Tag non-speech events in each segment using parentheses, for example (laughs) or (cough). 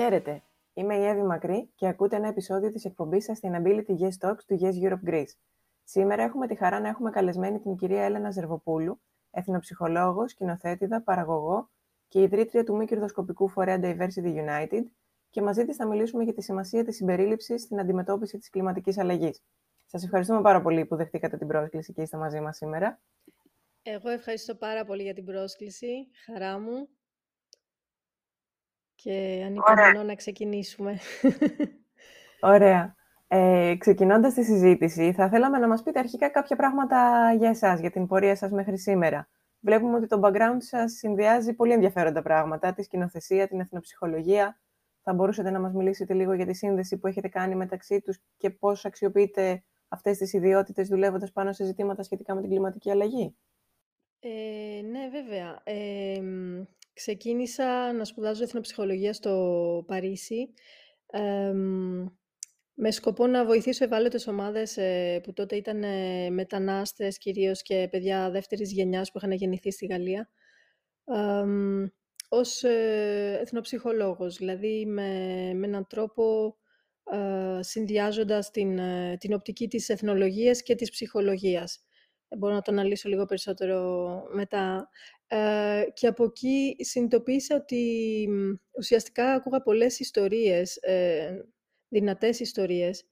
Χαίρετε, είμαι η Εύη Μακρύ και ακούτε ένα επεισόδιο της εκπομπής Sustainability Yes Talks του Yes Europe Greece. Σήμερα έχουμε τη χαρά να έχουμε καλεσμένη την κυρία Έλενα Ζερβοπούλου, εθνοψυχολόγο, σκηνοθέτηδα, παραγωγό και ιδρύτρια του μη κερδοσκοπικού φορέα Diversity United και μαζί της θα μιλήσουμε για τη σημασία της συμπερίληψης στην αντιμετώπιση της κλιματικής αλλαγής. Σας ευχαριστούμε πάρα πολύ που δεχτήκατε την πρόσκληση και είστε μαζί μας σήμερα. Εγώ ευχαριστώ πάρα πολύ για την πρόσκληση. Χαρά μου. Και ανυπομονώ να ξεκινήσουμε. Ωραία. Ε, ξεκινώντας τη συζήτηση, θα θέλαμε να μας πείτε αρχικά κάποια πράγματα για εσάς, για την πορεία σας μέχρι σήμερα. Βλέπουμε ότι το background σας συνδυάζει πολύ ενδιαφέροντα πράγματα, τη σκηνοθεσία, την εθνοψυχολογία. Θα μπορούσατε να μας μιλήσετε λίγο για τη σύνδεση που έχετε κάνει μεταξύ τους και πώς αξιοποιείτε αυτές τις ιδιότητες δουλεύοντας πάνω σε ζητήματα σχετικά με την κλιματική αλλαγή; Ε, ναι, βέβαια. Ε, ξεκίνησα να σπουδάζω εθνοψυχολογία στο Παρίσι με σκοπό να βοηθήσω ευάλωτες ομάδες ε, που τότε ήταν ε, μετανάστες κυρίως και παιδιά δεύτερης γενιάς που είχαν γεννηθεί στη Γαλλία ε, ως εθνοψυχολόγος, δηλαδή με, με έναν τρόπο ε, συνδυάζοντας την, ε, την οπτική της εθνολογίας και της ψυχολογίας. Μπορώ να το αναλύσω λίγο περισσότερο μετά. Ε, και από εκεί συνειδητοποίησα ότι ουσιαστικά άκουγα πολλές ιστορίες, ε, δυνατές ιστορίες,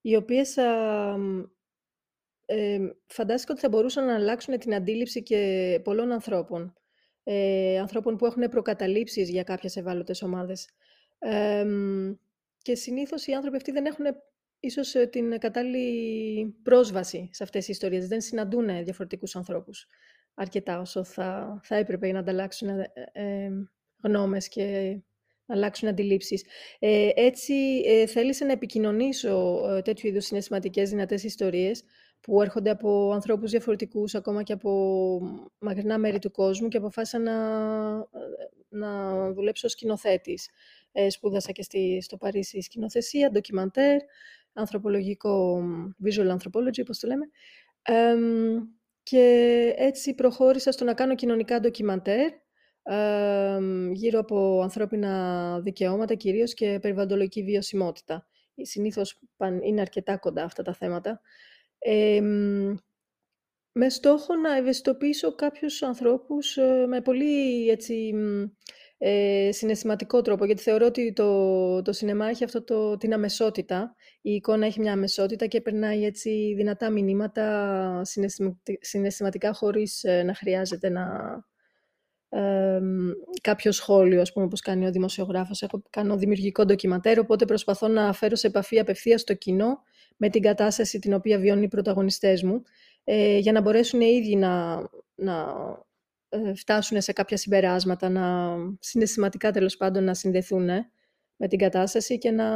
οι οποίες ε, φαντάστηκα ότι θα μπορούσαν να αλλάξουν την αντίληψη και πολλών ανθρώπων. Ε, ανθρώπων που έχουν προκαταλήψεις για κάποιες ευάλωτες ομάδες. και συνήθως οι άνθρωποι αυτοί δεν έχουν ίσως ε, την κατάλληλη πρόσβαση σε αυτές τις ιστορίες. Δεν συναντούν διαφορετικούς ανθρώπους αρκετά όσο θα, θα έπρεπε να ανταλλάξουν ε, ε, γνώμες και να αλλάξουν αντιλήψεις. Ε, έτσι ε, θέλησα να επικοινωνήσω ε, τέτοιου είδους συναισθηματικές δυνατές ιστορίες που έρχονται από ανθρώπους διαφορετικούς, ακόμα και από μακρινά μέρη του κόσμου και αποφάσισα να, να δουλέψω ως σκηνοθέτης. Ε, σπούδασα και στη, στο Παρίσι σκηνοθεσία, ντοκιμαντέρ, ανθρωπολογικό, visual anthropology, όπως το λέμε. και έτσι προχώρησα στο να κάνω κοινωνικά ντοκιμαντέρ, γύρω από ανθρώπινα δικαιώματα κυρίως και περιβαλλοντολογική βιωσιμότητα. Συνήθως είναι αρκετά κοντά αυτά τα θέματα. με στόχο να ευαισθητοποιήσω κάποιους ανθρώπους ε, με πολύ έτσι, ε, συναισθηματικό τρόπο, γιατί θεωρώ ότι το, το σινεμά έχει αυτό το, την αμεσότητα. Η εικόνα έχει μια αμεσότητα και περνάει έτσι δυνατά μηνύματα συναισθηματικά χωρίς ε, να χρειάζεται να, ε, κάποιο σχόλιο, ας πούμε, όπως κάνει ο δημοσιογράφος. Έχω κάνω δημιουργικό ντοκιματέρ, οπότε προσπαθώ να φέρω σε επαφή απευθείας το κοινό με την κατάσταση την οποία βιώνουν οι πρωταγωνιστές μου, ε, για να μπορέσουν οι ίδιοι να, να ε, φτάσουν σε κάποια συμπεράσματα, να συναισθηματικά τέλος πάντων να συνδεθούν με την κατάσταση και να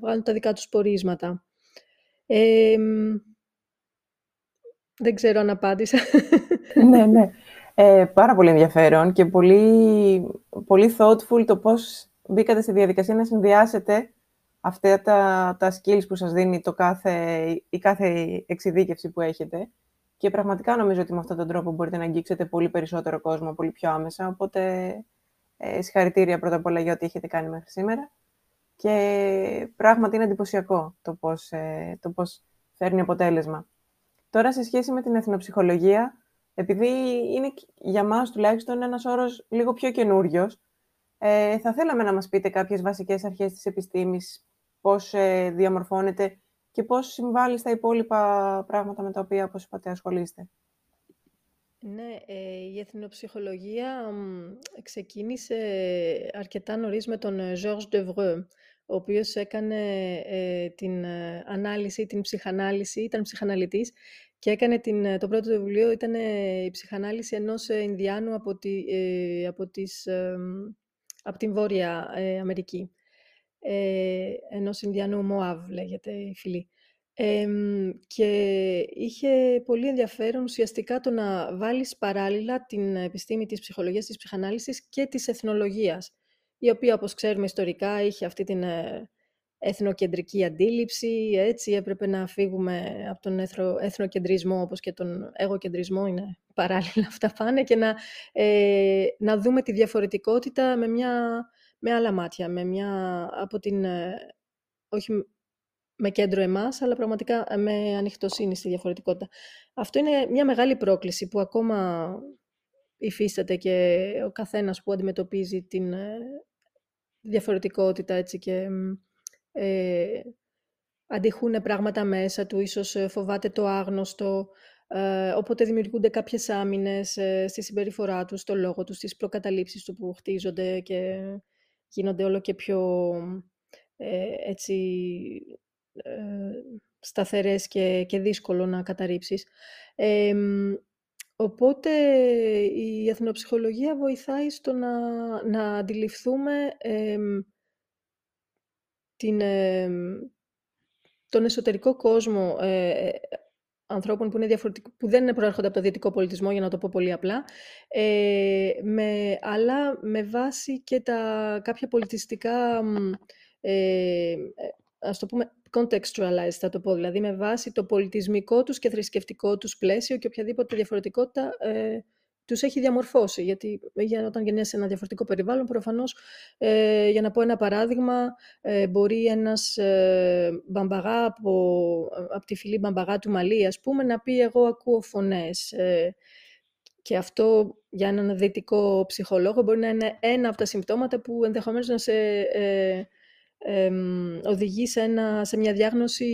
βγάλουν τα δικά τους πορίσματα. δεν ξέρω αν απάντησα. (laughs) ναι, ναι. Ε, πάρα πολύ ενδιαφέρον και πολύ, πολύ thoughtful το πώς μπήκατε στη διαδικασία να συνδυάσετε αυτά τα, τα skills που σας δίνει το κάθε, η κάθε εξειδίκευση που έχετε και πραγματικά νομίζω ότι με αυτόν τον τρόπο μπορείτε να αγγίξετε πολύ περισσότερο κόσμο, πολύ πιο άμεσα. Οπότε, ε, συγχαρητήρια πρώτα απ' όλα για ό,τι έχετε κάνει μέχρι σήμερα. Και πράγματι είναι εντυπωσιακό το πώς, ε, το πώς φέρνει αποτέλεσμα. Τώρα, σε σχέση με την εθνοψυχολογία, επειδή είναι για μας τουλάχιστον ένας όρος λίγο πιο καινούριος, ε, θα θέλαμε να μας πείτε κάποιες βασικές αρχές της επιστήμης, πώς ε, διαμορφώνεται και πώς συμβάλλει στα υπόλοιπα πράγματα με τα οποία, όπως είπατε, ασχολείστε. Ναι, ε, η εθνοψυχολογία ξεκίνησε αρκετά νωρίς με τον ε, Georges Devreux, ο οποίος έκανε ε, την ανάλυση, την ψυχανάλυση, ήταν ψυχαναλυτής και έκανε την, το πρώτο του βιβλίο ήταν η ψυχανάλυση ενός Ινδιάνου από, τη, από, τις, από την Βόρεια Αμερική ε, ενός Ινδιανού Μοάβ λέγεται η φυλή. και είχε πολύ ενδιαφέρον ουσιαστικά το να βάλεις παράλληλα την επιστήμη της ψυχολογίας, της ψυχανάλυσης και της εθνολογίας, η οποία, όπως ξέρουμε ιστορικά, είχε αυτή την ε, εθνοκεντρική αντίληψη, έτσι έπρεπε να φύγουμε από τον εθρο, εθνοκεντρισμό όπως και τον εγωκεντρισμό, είναι παράλληλα (laughs) αυτά πάνε, και να, ε, να δούμε τη διαφορετικότητα με μια με άλλα μάτια, με μια, από την, όχι με κέντρο εμάς, αλλά πραγματικά με ανοιχτοσύνη στη διαφορετικότητα. Αυτό είναι μια μεγάλη πρόκληση που ακόμα υφίσταται και ο καθένας που αντιμετωπίζει την διαφορετικότητα έτσι και ε, αντιχούν πράγματα μέσα του, ίσως ε, φοβάται το άγνωστο, ε, οπότε δημιουργούνται κάποιες άμυνες ε, στη συμπεριφορά τους, στο λόγο τους, στις προκαταλήψεις του που χτίζονται και γίνονται όλο και πιο ε, έτσι, ε, σταθερές και, και δύσκολο να καταρρύψεις. οπότε η εθνοψυχολογία βοηθάει στο να, να αντιληφθούμε την, τον εσωτερικό κόσμο ε, ανθρώπων που, είναι που δεν προέρχονται από το δυτικό πολιτισμό, για να το πω πολύ απλά, ε, με, αλλά με βάση και τα κάποια πολιτιστικά, ε, ας το πούμε, contextualized θα το πω, δηλαδή με βάση το πολιτισμικό τους και θρησκευτικό τους πλαίσιο και οποιαδήποτε διαφορετικότητα ε, τους έχει διαμορφώσει. Γιατί για, όταν γεννιέσαι σε ένα διαφορετικό περιβάλλον, προφανώς, ε, για να πω ένα παράδειγμα, ε, μπορεί ένας ε, μπαμπαγά από, από τη φυλή μπαμπαγά του Μαλή, ας πούμε, να πει «εγώ ακούω φωνές». Ε, και αυτό για έναν δυτικό ψυχολόγο μπορεί να είναι ένα από τα συμπτώματα που ενδεχομένως να σε ε, οδηγεί σε, ένα, σε μια διάγνωση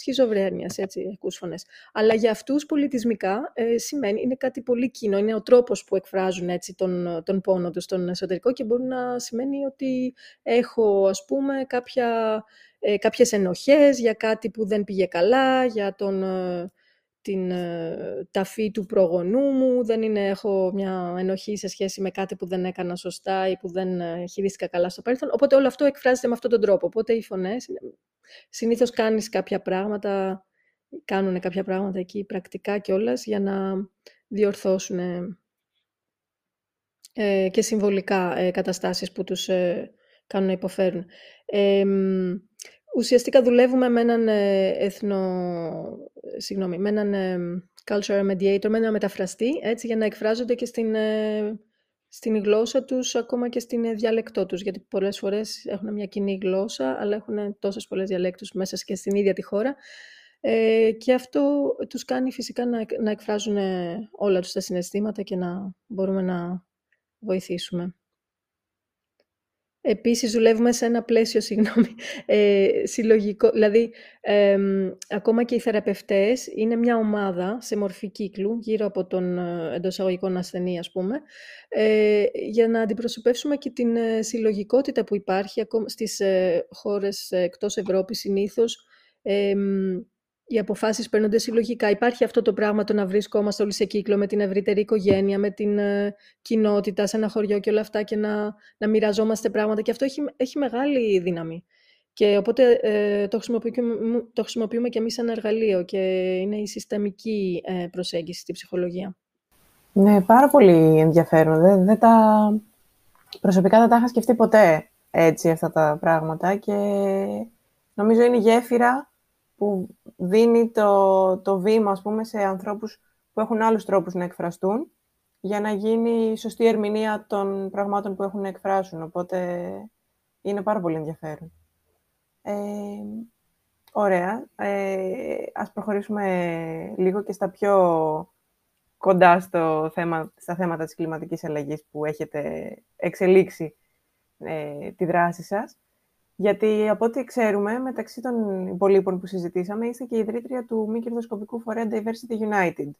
σχιζοβρένειας, έτσι, ακούς φωνές. Αλλά για αυτούς πολιτισμικά ε, σημαίνει, είναι κάτι πολύ κοινό, είναι ο τρόπος που εκφράζουν έτσι τον, τον πόνο τους στον εσωτερικό και μπορεί να σημαίνει ότι έχω, ας πούμε, κάποια, ε, κάποιες ενοχές για κάτι που δεν πήγε καλά, για τον... Ε, την ε, ταφή του προγονού μου, δεν είναι, έχω μια ενοχή σε σχέση με κάτι που δεν έκανα σωστά ή που δεν ε, χειρίστηκα καλά στο παρελθόν. Οπότε όλο αυτό εκφράζεται με αυτόν τον τρόπο. Οπότε οι φωνές, συνήθως κάνεις κάποια πράγματα, κάνουν κάποια πράγματα εκεί πρακτικά κιόλας για να διορθώσουν ε, και συμβολικά ε, καταστάσεις που τους ε, κάνουν να υποφέρουν. Ουσιαστικά δουλεύουμε με έναν εθνο... Συγγνώμη, με έναν cultural mediator, με έναν μεταφραστή, έτσι, για να εκφράζονται και στην, στην γλώσσα τους, ακόμα και στην διάλεκτό τους, γιατί πολλές φορές έχουν μια κοινή γλώσσα, αλλά έχουν τόσες πολλές διαλέκτους μέσα και στην ίδια τη χώρα. Ε, και αυτό τους κάνει φυσικά να, να εκφράζουν όλα τους τα συναισθήματα και να μπορούμε να βοηθήσουμε. Επίσης δουλεύουμε σε ένα πλαίσιο, συγγνώμη, ε, συλλογικό, δηλαδή ακόμα και οι θεραπευτές είναι μια ομάδα σε μορφή κύκλου γύρω από τον ε, εντός αγωγικών ασθενή, ας πούμε, ε, για να αντιπροσωπεύσουμε και την ε, συλλογικότητα που υπάρχει ακόμα στις ε, χώρες εκτός Ευρώπης συνήθως, οι αποφάσεις παίρνονται συλλογικά. Υπάρχει αυτό το πράγμα το να βρισκόμαστε όλοι σε κύκλο με την ευρύτερη οικογένεια, με την uh, κοινότητα, σε ένα χωριό και όλα αυτά και να, να μοιραζόμαστε πράγματα και αυτό έχει, έχει μεγάλη δύναμη. Και οπότε ε, το, χρησιμοποιούμε, το χρησιμοποιούμε και εμείς σαν εργαλείο και είναι η συστημική ε, προσέγγιση στη ψυχολογία. Ναι, πάρα πολύ ενδιαφέρον. Δεν, δεν τα... Προσωπικά δεν τα είχα σκεφτεί ποτέ έτσι αυτά τα πράγματα και νομίζω είναι γέφυρα που δίνει το, το βήμα, ας πούμε, σε ανθρώπους που έχουν άλλους τρόπους να εκφραστούν, για να γίνει η σωστή ερμηνεία των πραγμάτων που έχουν να εκφράσουν. Οπότε είναι πάρα πολύ ενδιαφέρον. Ε, ωραία. Ε, ας προχωρήσουμε λίγο και στα πιο κοντά στο θέμα, στα θέματα της κλιματικής αλλαγής που έχετε εξελίξει ε, τη δράση σας. Γιατί από ό,τι ξέρουμε, μεταξύ των υπολείπων που συζητήσαμε, είστε και η ιδρύτρια του μη κερδοσκοπικού φορέα Diversity United,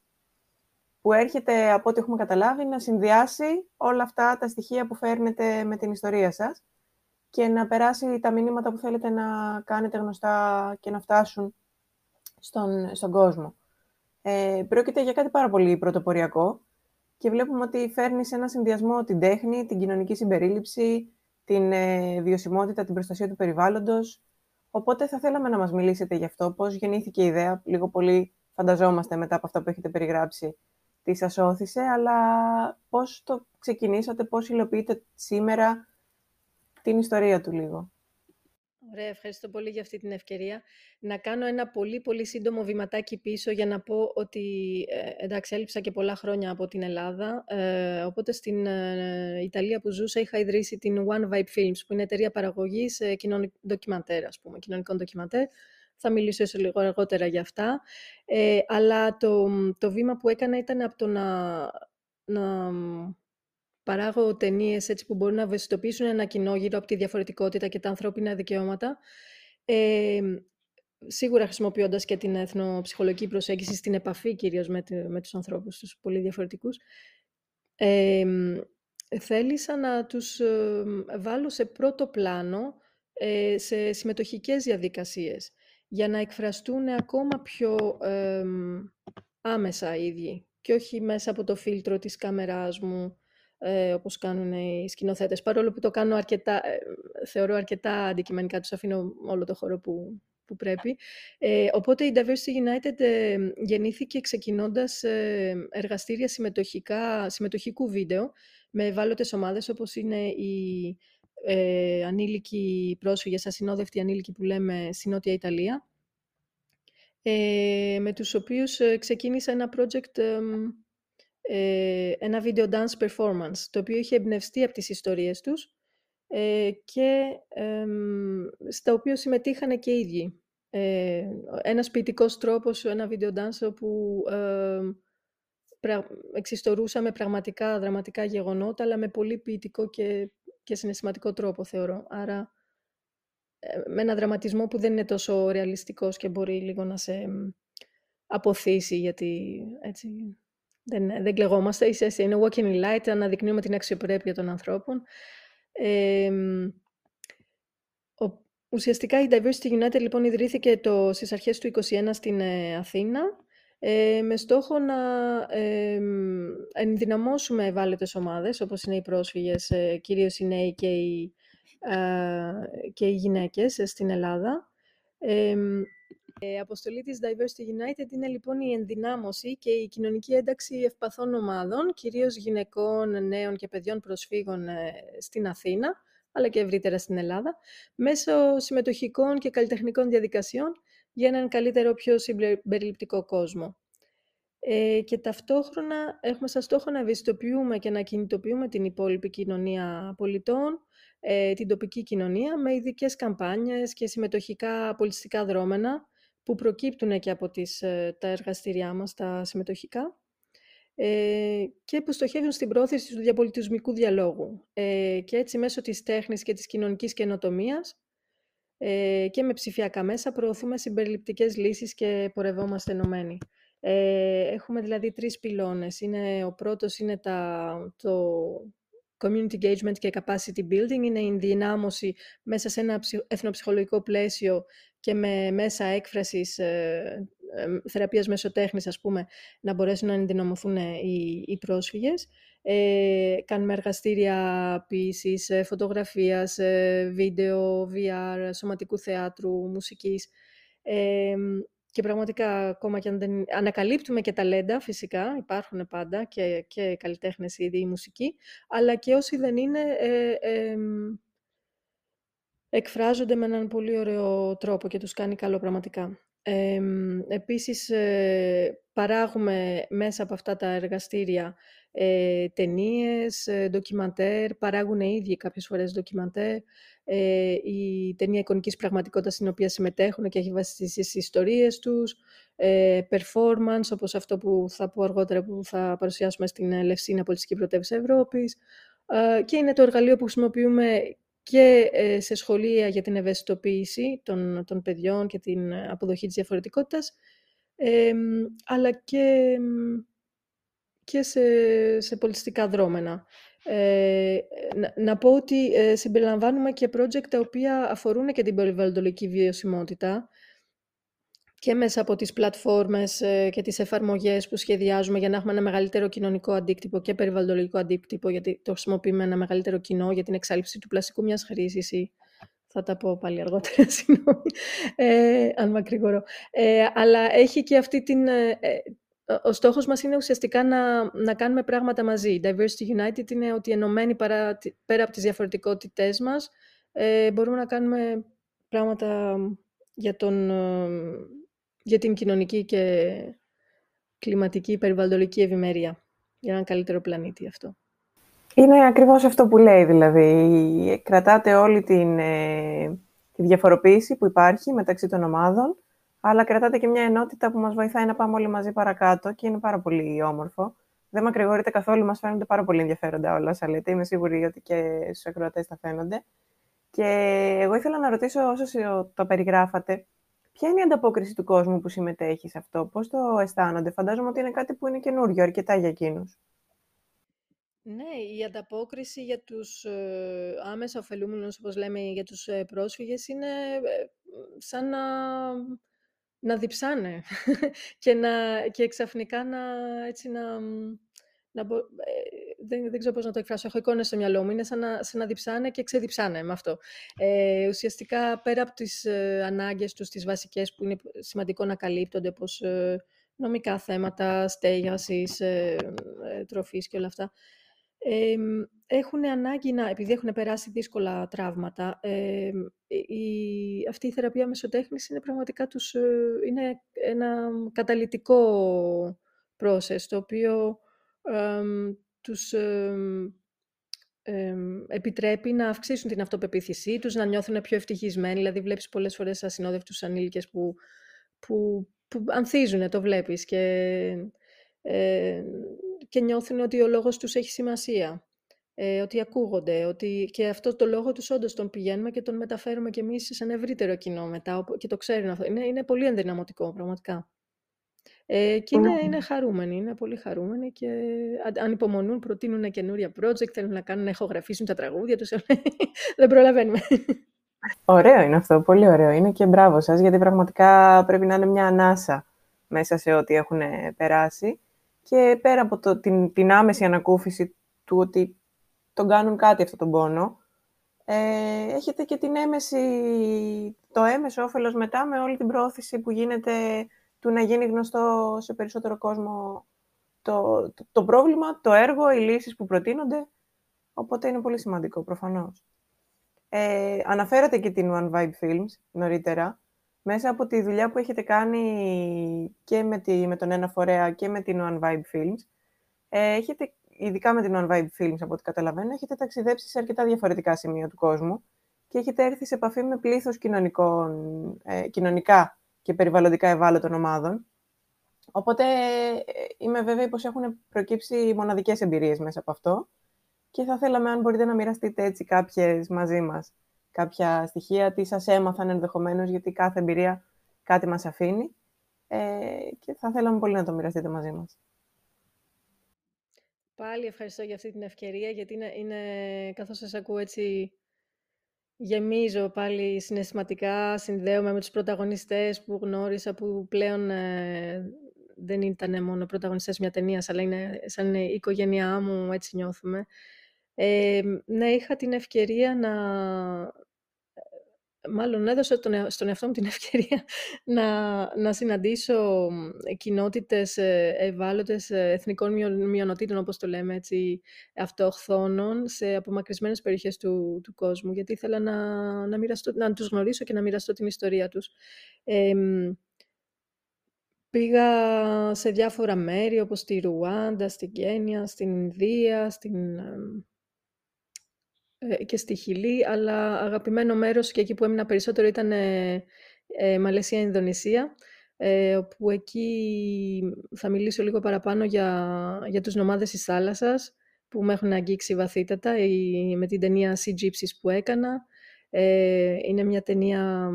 που έρχεται, από ό,τι έχουμε καταλάβει, να συνδυάσει όλα αυτά τα στοιχεία που φέρνετε με την ιστορία σας και να περάσει τα μηνύματα που θέλετε να κάνετε γνωστά και να φτάσουν στον, στον κόσμο. Ε, πρόκειται για κάτι πάρα πολύ πρωτοποριακό και βλέπουμε ότι φέρνει σε ένα συνδυασμό την τέχνη, την κοινωνική συμπερίληψη, την ε, βιωσιμότητα, την προστασία του περιβάλλοντος. Οπότε θα θέλαμε να μας μιλήσετε γι' αυτό, πώς γεννήθηκε η ιδέα, λίγο πολύ φανταζόμαστε μετά από αυτά που έχετε περιγράψει, τι σας όθησε, αλλά πώς το ξεκινήσατε, πώς υλοποιείτε σήμερα την ιστορία του λίγο. Ωραία, ευχαριστώ πολύ για αυτή την ευκαιρία. Να κάνω ένα πολύ πολύ σύντομο βηματάκι πίσω για να πω ότι, ε, εντάξει, έλειψα και πολλά χρόνια από την Ελλάδα, ε, οπότε στην ε, Ιταλία που ζούσα είχα ιδρύσει την One Vibe Films, που είναι εταιρεία παραγωγής ε, ντοκιμαντέρ, ας πούμε, κοινωνικών ντοκιμαντέρ. Θα μιλήσω σε λίγο αργότερα για αυτά. Ε, αλλά το, το βήμα που έκανα ήταν από το να, να παράγω ταινίες έτσι που μπορούν να ευαισθητοποιήσουν ένα κοινό γύρω από τη διαφορετικότητα και τα ανθρώπινα δικαιώματα. Ε, σίγουρα χρησιμοποιώντας και την εθνοψυχολογική προσέγγιση στην επαφή κυρίως με, με τους ανθρώπους τους πολύ διαφορετικούς. Ε, θέλησα να τους βάλω σε πρώτο πλάνο ε, σε συμμετοχικές διαδικασίες για να εκφραστούν ακόμα πιο άμεσα οι ίδιοι και όχι μέσα από το φίλτρο της κάμεράς μου ε, όπως κάνουν οι σκηνοθέτες. Παρόλο που το κάνω αρκετά, ε, θεωρώ αρκετά αντικειμενικά, τους αφήνω όλο το χώρο που, που πρέπει. Ε, οπότε η Diversity United ε, γεννήθηκε ξεκινώντας ε, εργαστήρια συμμετοχικά, συμμετοχικού βίντεο με ευάλωτες ομάδες όπως είναι οι ε, ανήλικοι πρόσφυγες, ασυνόδευτοι ανήλικοι που λέμε στη Νότια Ιταλία, ε, με τους οποίους ξεκίνησα ένα project ε, ένα video dance performance, το οποίο είχε εμπνευστεί από τις ιστορίες τους ε, και ε, στα οποία συμμετείχαν και οι ίδιοι. Ε, ένας ποιητικός τρόπος, ένα video dance όπου ε, πρα, εξιστορούσαμε πραγματικά δραματικά γεγονότα, αλλά με πολύ ποιητικό και, και συναισθηματικό τρόπο, θεωρώ. Άρα, ε, με ένα δραματισμό που δεν είναι τόσο ρεαλιστικός και μπορεί λίγο να σε αποθήσει, γιατί έτσι, δεν, δεν κλεγόμαστε, ίσα είναι walking in light, αναδεικνύουμε την αξιοπρέπεια των ανθρώπων. Ε, ο, ουσιαστικά η Diversity United λοιπόν ιδρύθηκε το, στις αρχές του 2021 στην ε, Αθήνα ε, με στόχο να ε, ενδυναμώσουμε ευάλωτες ομάδες όπως είναι οι πρόσφυγες, ε, κυρίως οι νέοι και οι, και οι γυναίκες στην Ελλάδα. Η αποστολή της Diversity United είναι λοιπόν η ενδυνάμωση και η κοινωνική ένταξη ευπαθών ομάδων, κυρίως γυναικών, νέων και παιδιών προσφύγων ε, στην Αθήνα, αλλά και ευρύτερα στην Ελλάδα, μέσω συμμετοχικών και καλλιτεχνικών διαδικασιών για έναν καλύτερο, πιο συμπεριληπτικό κόσμο. Ε, και ταυτόχρονα έχουμε σαν στόχο να ευαισθητοποιούμε και να κινητοποιούμε την υπόλοιπη κοινωνία πολιτών, ε, την τοπική κοινωνία, με ειδικές καμπάνιες και συμμετοχικά πολιτιστικά δρόμενα, που προκύπτουν και από τις, ε, τα εργαστήριά μας, τα συμμετοχικά, ε, και που στοχεύουν στην πρόθεση του διαπολιτισμικού διαλόγου. Ε, και έτσι μέσω της τέχνης και της κοινωνικής καινοτομίας ε, και με ψηφιακά μέσα προωθούμε συμπεριληπτικές λύσεις και πορευόμαστε ενωμένοι. Ε, έχουμε δηλαδή τρεις πυλώνες. Είναι, ο πρώτος είναι τα, το community engagement και capacity building, είναι η ενδυνάμωση μέσα σε ένα εθνοψυχολογικό πλαίσιο και με μέσα έκφρασης ε, ε, θεραπείας μεσοτέχνης, ας πούμε, να μπορέσουν να ενδυναμωθούν οι, οι πρόσφυγες. Ε, κάνουμε εργαστήρια ποιήσης, ε, φωτογραφίας, ε, βίντεο, VR, σωματικού θεάτρου, μουσικής. Ε, και πραγματικά, ακόμα και αν δεν ανακαλύπτουμε και ταλέντα, φυσικά, υπάρχουν πάντα και, και καλλιτέχνες ήδη η μουσική, αλλά και όσοι δεν είναι, ε, εκφράζονται με έναν πολύ ωραίο τρόπο και τους κάνει καλό πραγματικά. Ε, επίσης, ε, παράγουμε μέσα από αυτά τα εργαστήρια ε, ταινίες, ε, ντοκιμαντέρ, παράγουν οι ίδιοι κάποιες φορές ντοκιμαντέρ, ε, η ταινία εικονικής πραγματικότητας στην οποία συμμετέχουν και έχει βασιστεί στις ιστορίες τους, ε, performance, όπως αυτό που θα πω αργότερα που θα παρουσιάσουμε στην Λευσίνα Πολιτική Πρωτεύουσα Ευρώπης, ε, και είναι το εργαλείο που χρησιμοποιούμε και ε, σε σχολεία για την ευαισθητοποίηση των, των παιδιών και την αποδοχή της διαφορετικότητας, αλλά και, και σε, σε πολιτιστικά δρόμενα. Ε, να, πω ότι ε, συμπεριλαμβάνουμε και project τα οποία αφορούν και την περιβαλλοντολογική βιωσιμότητα και μέσα από τις πλατφόρμες ε, και τις εφαρμογές που σχεδιάζουμε για να έχουμε ένα μεγαλύτερο κοινωνικό αντίκτυπο και περιβαλλοντολογικό αντίκτυπο, γιατί το χρησιμοποιούμε ένα μεγαλύτερο κοινό για την εξάλληψη του πλαστικού μιας χρήσης ή θα τα πω πάλι αργότερα, (laughs) συγγνώμη, ε, αν μακρηγορώ. Ε, αλλά έχει και αυτή την... Ε, ο στόχος μας είναι ουσιαστικά να, να κάνουμε πράγματα μαζί. Diversity United είναι ότι ενωμένοι παρά, πέρα από τις διαφορετικότητές μας, ε, μπορούμε να κάνουμε πράγματα για, τον, για την κοινωνική και κλιματική περιβαλλοντική ευημερία. Για έναν καλύτερο πλανήτη αυτό. Είναι ακριβώς αυτό που λέει, δηλαδή. Κρατάτε όλη την, ε, τη διαφοροποίηση που υπάρχει μεταξύ των ομάδων, αλλά κρατάτε και μια ενότητα που μας βοηθάει να πάμε όλοι μαζί παρακάτω και είναι πάρα πολύ όμορφο. Δεν μακρηγορείτε καθόλου, μας φαίνονται πάρα πολύ ενδιαφέροντα όλα όσα λέτε. Είμαι σίγουρη ότι και στους ακροατές θα φαίνονται. Και εγώ ήθελα να ρωτήσω, όσο το περιγράφατε, ποια είναι η ανταπόκριση του κόσμου που συμμετέχει σε αυτό, πώς το αισθάνονται; Φαντάζομαι ότι είναι κάτι που είναι καινούριο αρκετά για εκείνους. Ναι, η ανταπόκριση για τους ε, άμεσα ωφελούμενους, όπως λέμε, για τους ε, πρόσφυγες, είναι ε, σαν να, να διψάνε (laughs) και, να, και ξαφνικά να, έτσι, να, να δεν, δεν ξέρω πώς να το εκφράσω, έχω εικόνες στο μυαλό μου, είναι σαν να, σαν να διψάνε και ξεδιψάνε με αυτό. Ε, ουσιαστικά, πέρα από τις ε, ανάγκες τους, τις βασικές που είναι σημαντικό να καλύπτονται, πως νομικά θέματα, στέγασης, ε, τροφής και όλα αυτά, ε, έχουν ανάγκη να, επειδή έχουν περάσει δύσκολα τραύματα, ε, η, αυτή η θεραπεία μεσοτέχνης είναι πραγματικά τους, ε, είναι ένα καταλυτικό process, το οποίο ε, τους επιτρέπει να αυξήσουν την αυτοπεποίθησή τους, να νιώθουν πιο ευτυχισμένοι. Δηλαδή, βλέπεις πολλές φορές ασυνόδευτους ανήλικες που, που, που ανθίζουν, το βλέπεις, και ε, και νιώθουν ότι ο λόγος τους έχει σημασία, ε, ότι ακούγονται, ότι και αυτό το λόγο τους όντως τον πηγαίνουμε και τον μεταφέρουμε και εμείς σε ένα ευρύτερο κοινό μετά και το ξέρουν αυτό. Είναι, είναι πολύ ενδυναμωτικό πραγματικά. Ε, και είναι, είναι χαρούμενοι, είναι πολύ χαρούμενοι και ανυπομονούν, προτείνουν καινούρια project, θέλουν να κάνουν να ηχογραφήσουν τα τραγούδια τους. (laughs) Δεν προλαβαίνουμε. Ωραίο είναι αυτό, πολύ ωραίο. Είναι και μπράβο σας, γιατί πραγματικά πρέπει να είναι μια ανάσα μέσα σε ό,τι έχουν περάσει. Και πέρα από το, την, την άμεση ανακούφιση του ότι τον κάνουν κάτι αυτό τον πόνο, ε, έχετε και την έμεση, το έμεσο όφελος μετά με όλη την πρόθεση που γίνεται του να γίνει γνωστό σε περισσότερο κόσμο το, το, πρόβλημα, το έργο, οι λύσεις που προτείνονται. Οπότε είναι πολύ σημαντικό, προφανώς. Ε, αναφέρατε και την One Vibe Films νωρίτερα μέσα από τη δουλειά που έχετε κάνει και με, τη, με τον ένα φορέα και με την One Vibe Films, ε, έχετε, ειδικά με την One Vibe Films από ό,τι καταλαβαίνω, έχετε ταξιδέψει σε αρκετά διαφορετικά σημεία του κόσμου και έχετε έρθει σε επαφή με πλήθος κοινωνικών, ε, κοινωνικά και περιβαλλοντικά ευάλωτων ομάδων. Οπότε ε, είμαι βέβαιη πως έχουν προκύψει μοναδικές εμπειρίες μέσα από αυτό και θα θέλαμε αν μπορείτε να μοιραστείτε έτσι κάποιες μαζί μας κάποια στοιχεία, τι σας έμαθαν ενδεχομένως, γιατί κάθε εμπειρία κάτι μας αφήνει ε, και θα θέλαμε πολύ να το μοιραστείτε μαζί μας. Πάλι ευχαριστώ για αυτή την ευκαιρία, γιατί είναι, είναι καθώς σας ακούω έτσι, γεμίζω πάλι συναισθηματικά, συνδέομαι με τους πρωταγωνιστές που γνώρισα, που πλέον ε, δεν ήταν μόνο πρωταγωνιστές μια ταινία, αλλά είναι σαν η οικογένειά μου, έτσι νιώθουμε. Ε, ναι, είχα την ευκαιρία να... Μάλλον έδωσα τον, στον εαυτό μου την ευκαιρία (laughs) να, να συναντήσω κοινότητες ε, ευάλωτες ε, εθνικών μειονοτήτων, όπως το λέμε έτσι, αυτοχθόνων, σε απομακρυσμένες περιοχές του, του κόσμου, γιατί ήθελα να, να, μοιραστώ, να τους γνωρίσω και να μοιραστώ την ιστορία τους. Πήγα σε διάφορα μέρη, όπως στη Ρουάντα, στην Κένια, στην Ινδία, στην ε, και στη Χιλή, αλλά αγαπημένο μέρος και εκεί που έμεινα περισσότερο ήταν ε, ε, Μαλαισία, Ινδονησία, ε, όπου εκεί θα μιλήσω λίγο παραπάνω για, για τους νομάδες της θάλασσας, που με έχουν αγγίξει βαθύτατα, η, με την ταινία Sea Gypsies που έκανα. Ε, είναι μια ταινία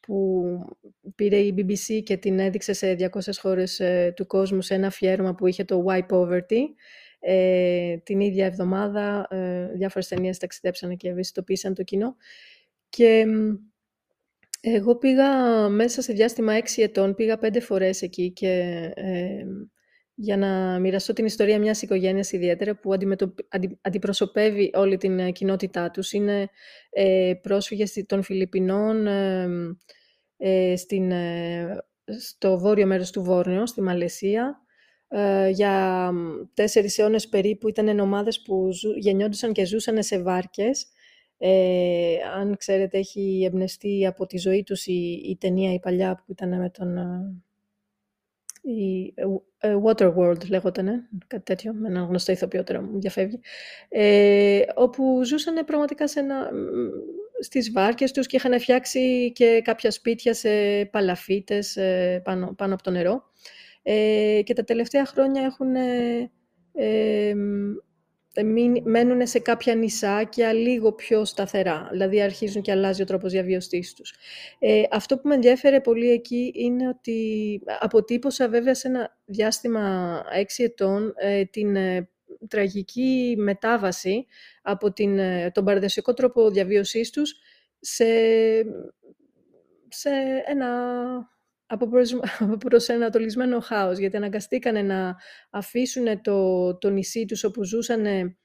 που πήρε η BBC και την έδειξε σε 200 χώρες ε, του κόσμου σε ένα αφιέρωμα που είχε το Why Poverty ε, την ίδια εβδομάδα ε, διάφορες ταινίες ταξιδέψανε και ευαισθητοποίησαν το κοινό. Και εγώ πήγα μέσα σε διάστημα έξι ετών, πήγα πέντε φορές εκεί και ε, για να μοιραστώ την ιστορία μιας οικογένειας ιδιαίτερα που αντιπροσωπεύει όλη την ε, κοινότητά τους. Είναι ε, πρόσφυγες των Φιλιππινών ε, στην, στο βόρειο μέρος του Βόρειο, στη Μαλαισία, ε, για τέσσερις αιώνες περίπου ήταν ομάδες που ζου, γεννιόντουσαν και ζούσαν σε βάρκες Ε, αν ξέρετε, έχει εμπνευστεί από τη ζωή τους η, η ταινία η παλιά που ήταν με τον... Η Waterworld λέγονταν, κάτι τέτοιο, με έναν γνωστό ηθοποιό τώρα μου διαφεύγει, ε, όπου ζούσαν πραγματικά σε ένα, στις βάρκες τους και είχαν φτιάξει και κάποια σπίτια σε παλαφίτες ε, πάνω, πάνω από το νερό. Ε, και τα τελευταία χρόνια έχουν ε, μένουν σε κάποια νησάκια λίγο πιο σταθερά. Δηλαδή αρχίζουν και αλλάζει ο τρόπος διαβιωστής τους. Ε, αυτό που με ενδιαφέρε πολύ εκεί είναι ότι αποτύπωσα βέβαια σε ένα διάστημα έξι ετών ε, την ε, τραγική μετάβαση από την, τον παραδοσιακό τρόπο διαβίωσής τους σε, σε ένα (laughs) από προσανατολισμένο χάος, γιατί αναγκαστήκανε να αφήσουν το, το νησί τους όπου ζούσαν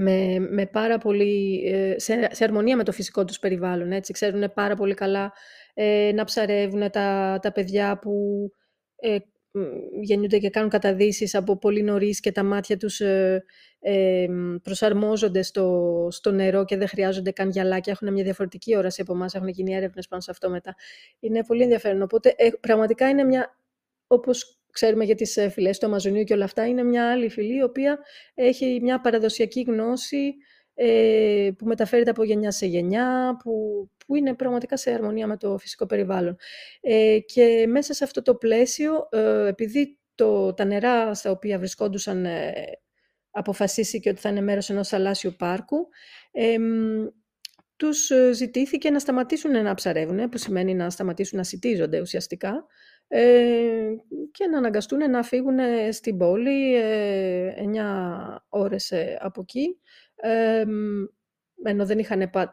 με, με πάρα πολύ, ε, σε, σε αρμονία με το φυσικό τους περιβάλλον. Έτσι. Ξέρουν πάρα πολύ καλά ε, να ψαρεύουν τα, τα παιδιά που ε, γεννιούνται και κάνουν καταδύσεις από πολύ νωρίς και τα μάτια τους ε, ε, προσαρμόζονται στο, στο νερό και δεν χρειάζονται καν γυαλάκια, έχουν μια διαφορετική όραση από εμάς, έχουν γίνει έρευνες πάνω σε αυτό μετά. Είναι πολύ ενδιαφέρον. Οπότε ε, πραγματικά είναι μια, όπως ξέρουμε για τις ε, φυλές του Αμαζονίου και όλα αυτά, είναι μια άλλη φυλή η οποία έχει μια παραδοσιακή γνώση ε, που μεταφέρεται από γενιά σε γενιά, που, που είναι πραγματικά σε αρμονία με το φυσικό περιβάλλον. Ε, και μέσα σε αυτό το πλαίσιο, ε, επειδή το, τα νερά στα οποία βρισκόντουσαν ε, αποφασίσει ότι θα είναι μέρος ενός θαλάσσιου πάρκου, ε, τους ζητήθηκε να σταματήσουν να ψαρεύουν, που σημαίνει να σταματήσουν να σιτίζονται ουσιαστικά, ε, και να αναγκαστούν να φύγουν στην πόλη ε, 9 ώρες από εκεί, ενώ δεν είχαν πα...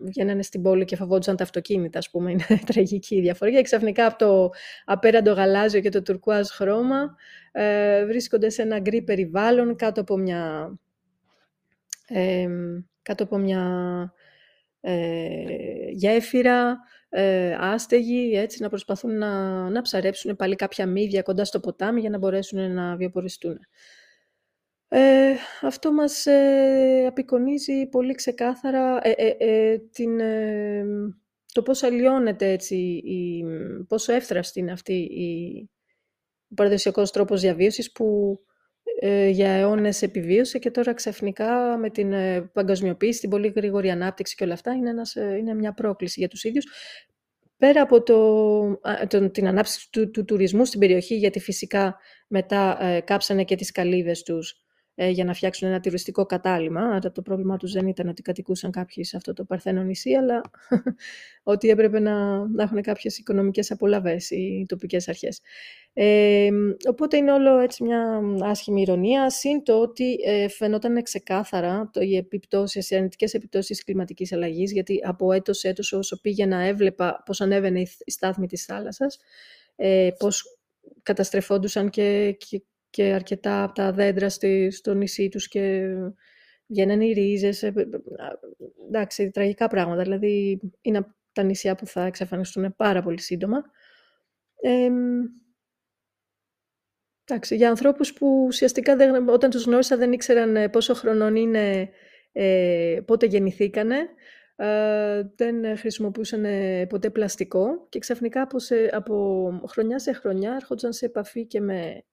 βγαίνανε στην πόλη και φοβόντουσαν τα αυτοκίνητα, ας πούμε, (laughs) είναι τραγική η διαφορά. Και ξαφνικά από το απέραντο γαλάζιο και το τουρκουάζ χρώμα ε, βρίσκονται σε ένα γκρι περιβάλλον κάτω από μια, ε, κάτω από μια ε, γέφυρα, ε, άστεγοι, έτσι, να προσπαθούν να, να ψαρέψουν πάλι κάποια μύδια κοντά στο ποτάμι για να μπορέσουν να βιοποριστούν. Ε, αυτό μας ε, απεικονίζει πολύ ξεκάθαρα ε, ε, ε την, το πώς αλλοιώνεται έτσι, η, πόσο εύθραστη είναι αυτή η, ο παραδοσιακός τρόπος διαβίωσης που για αιώνες επιβίωσε και τώρα ξαφνικά με την παγκοσμιοποίηση, την πολύ γρήγορη ανάπτυξη και όλα αυτά είναι, ένας, είναι μια πρόκληση για τους ίδιους. Πέρα από το, την ανάπτυξη του, του, τουρισμού στην περιοχή, γιατί φυσικά μετά κάψανε και τις καλύβες τους ε, για να φτιάξουν ένα τουριστικό κατάλημα. Άρα το πρόβλημά τους δεν ήταν ότι κατοικούσαν κάποιοι σε αυτό το παρθένο νησί, αλλά (laughs) ότι έπρεπε να, να έχουν κάποιες οικονομικές απολαβές οι τοπικές αρχές. Ε, οπότε είναι όλο έτσι μια άσχημη ηρωνία, συν το ότι ε, φαινόταν ξεκάθαρα το, οι επιπτώσεις, οι αρνητικές επιπτώσεις της κλιματικής αλλαγής, γιατί από έτος σε έτος όσο πήγαινα έβλεπα πώς ανέβαινε η στάθμη της θάλασσας, ε, πώς καταστρεφόντουσαν και, και και αρκετά από τα δέντρα στη, στο νησί τους και βγαίνουν οι ρίζες. Ε, εντάξει, τραγικά πράγματα. Δηλαδή, είναι τα νησιά που θα εξαφανιστούν πάρα πολύ σύντομα. Ε, εντάξει, για ανθρώπους που ουσιαστικά δεν, όταν τους γνώρισα δεν ήξεραν ε, πόσο χρονών είναι, ε, πότε γεννηθήκανε, ε, δεν χρησιμοποιούσαν ποτέ πλαστικό και ξαφνικά από, από χρονιά σε χρονιά έρχονταν σε επαφή και με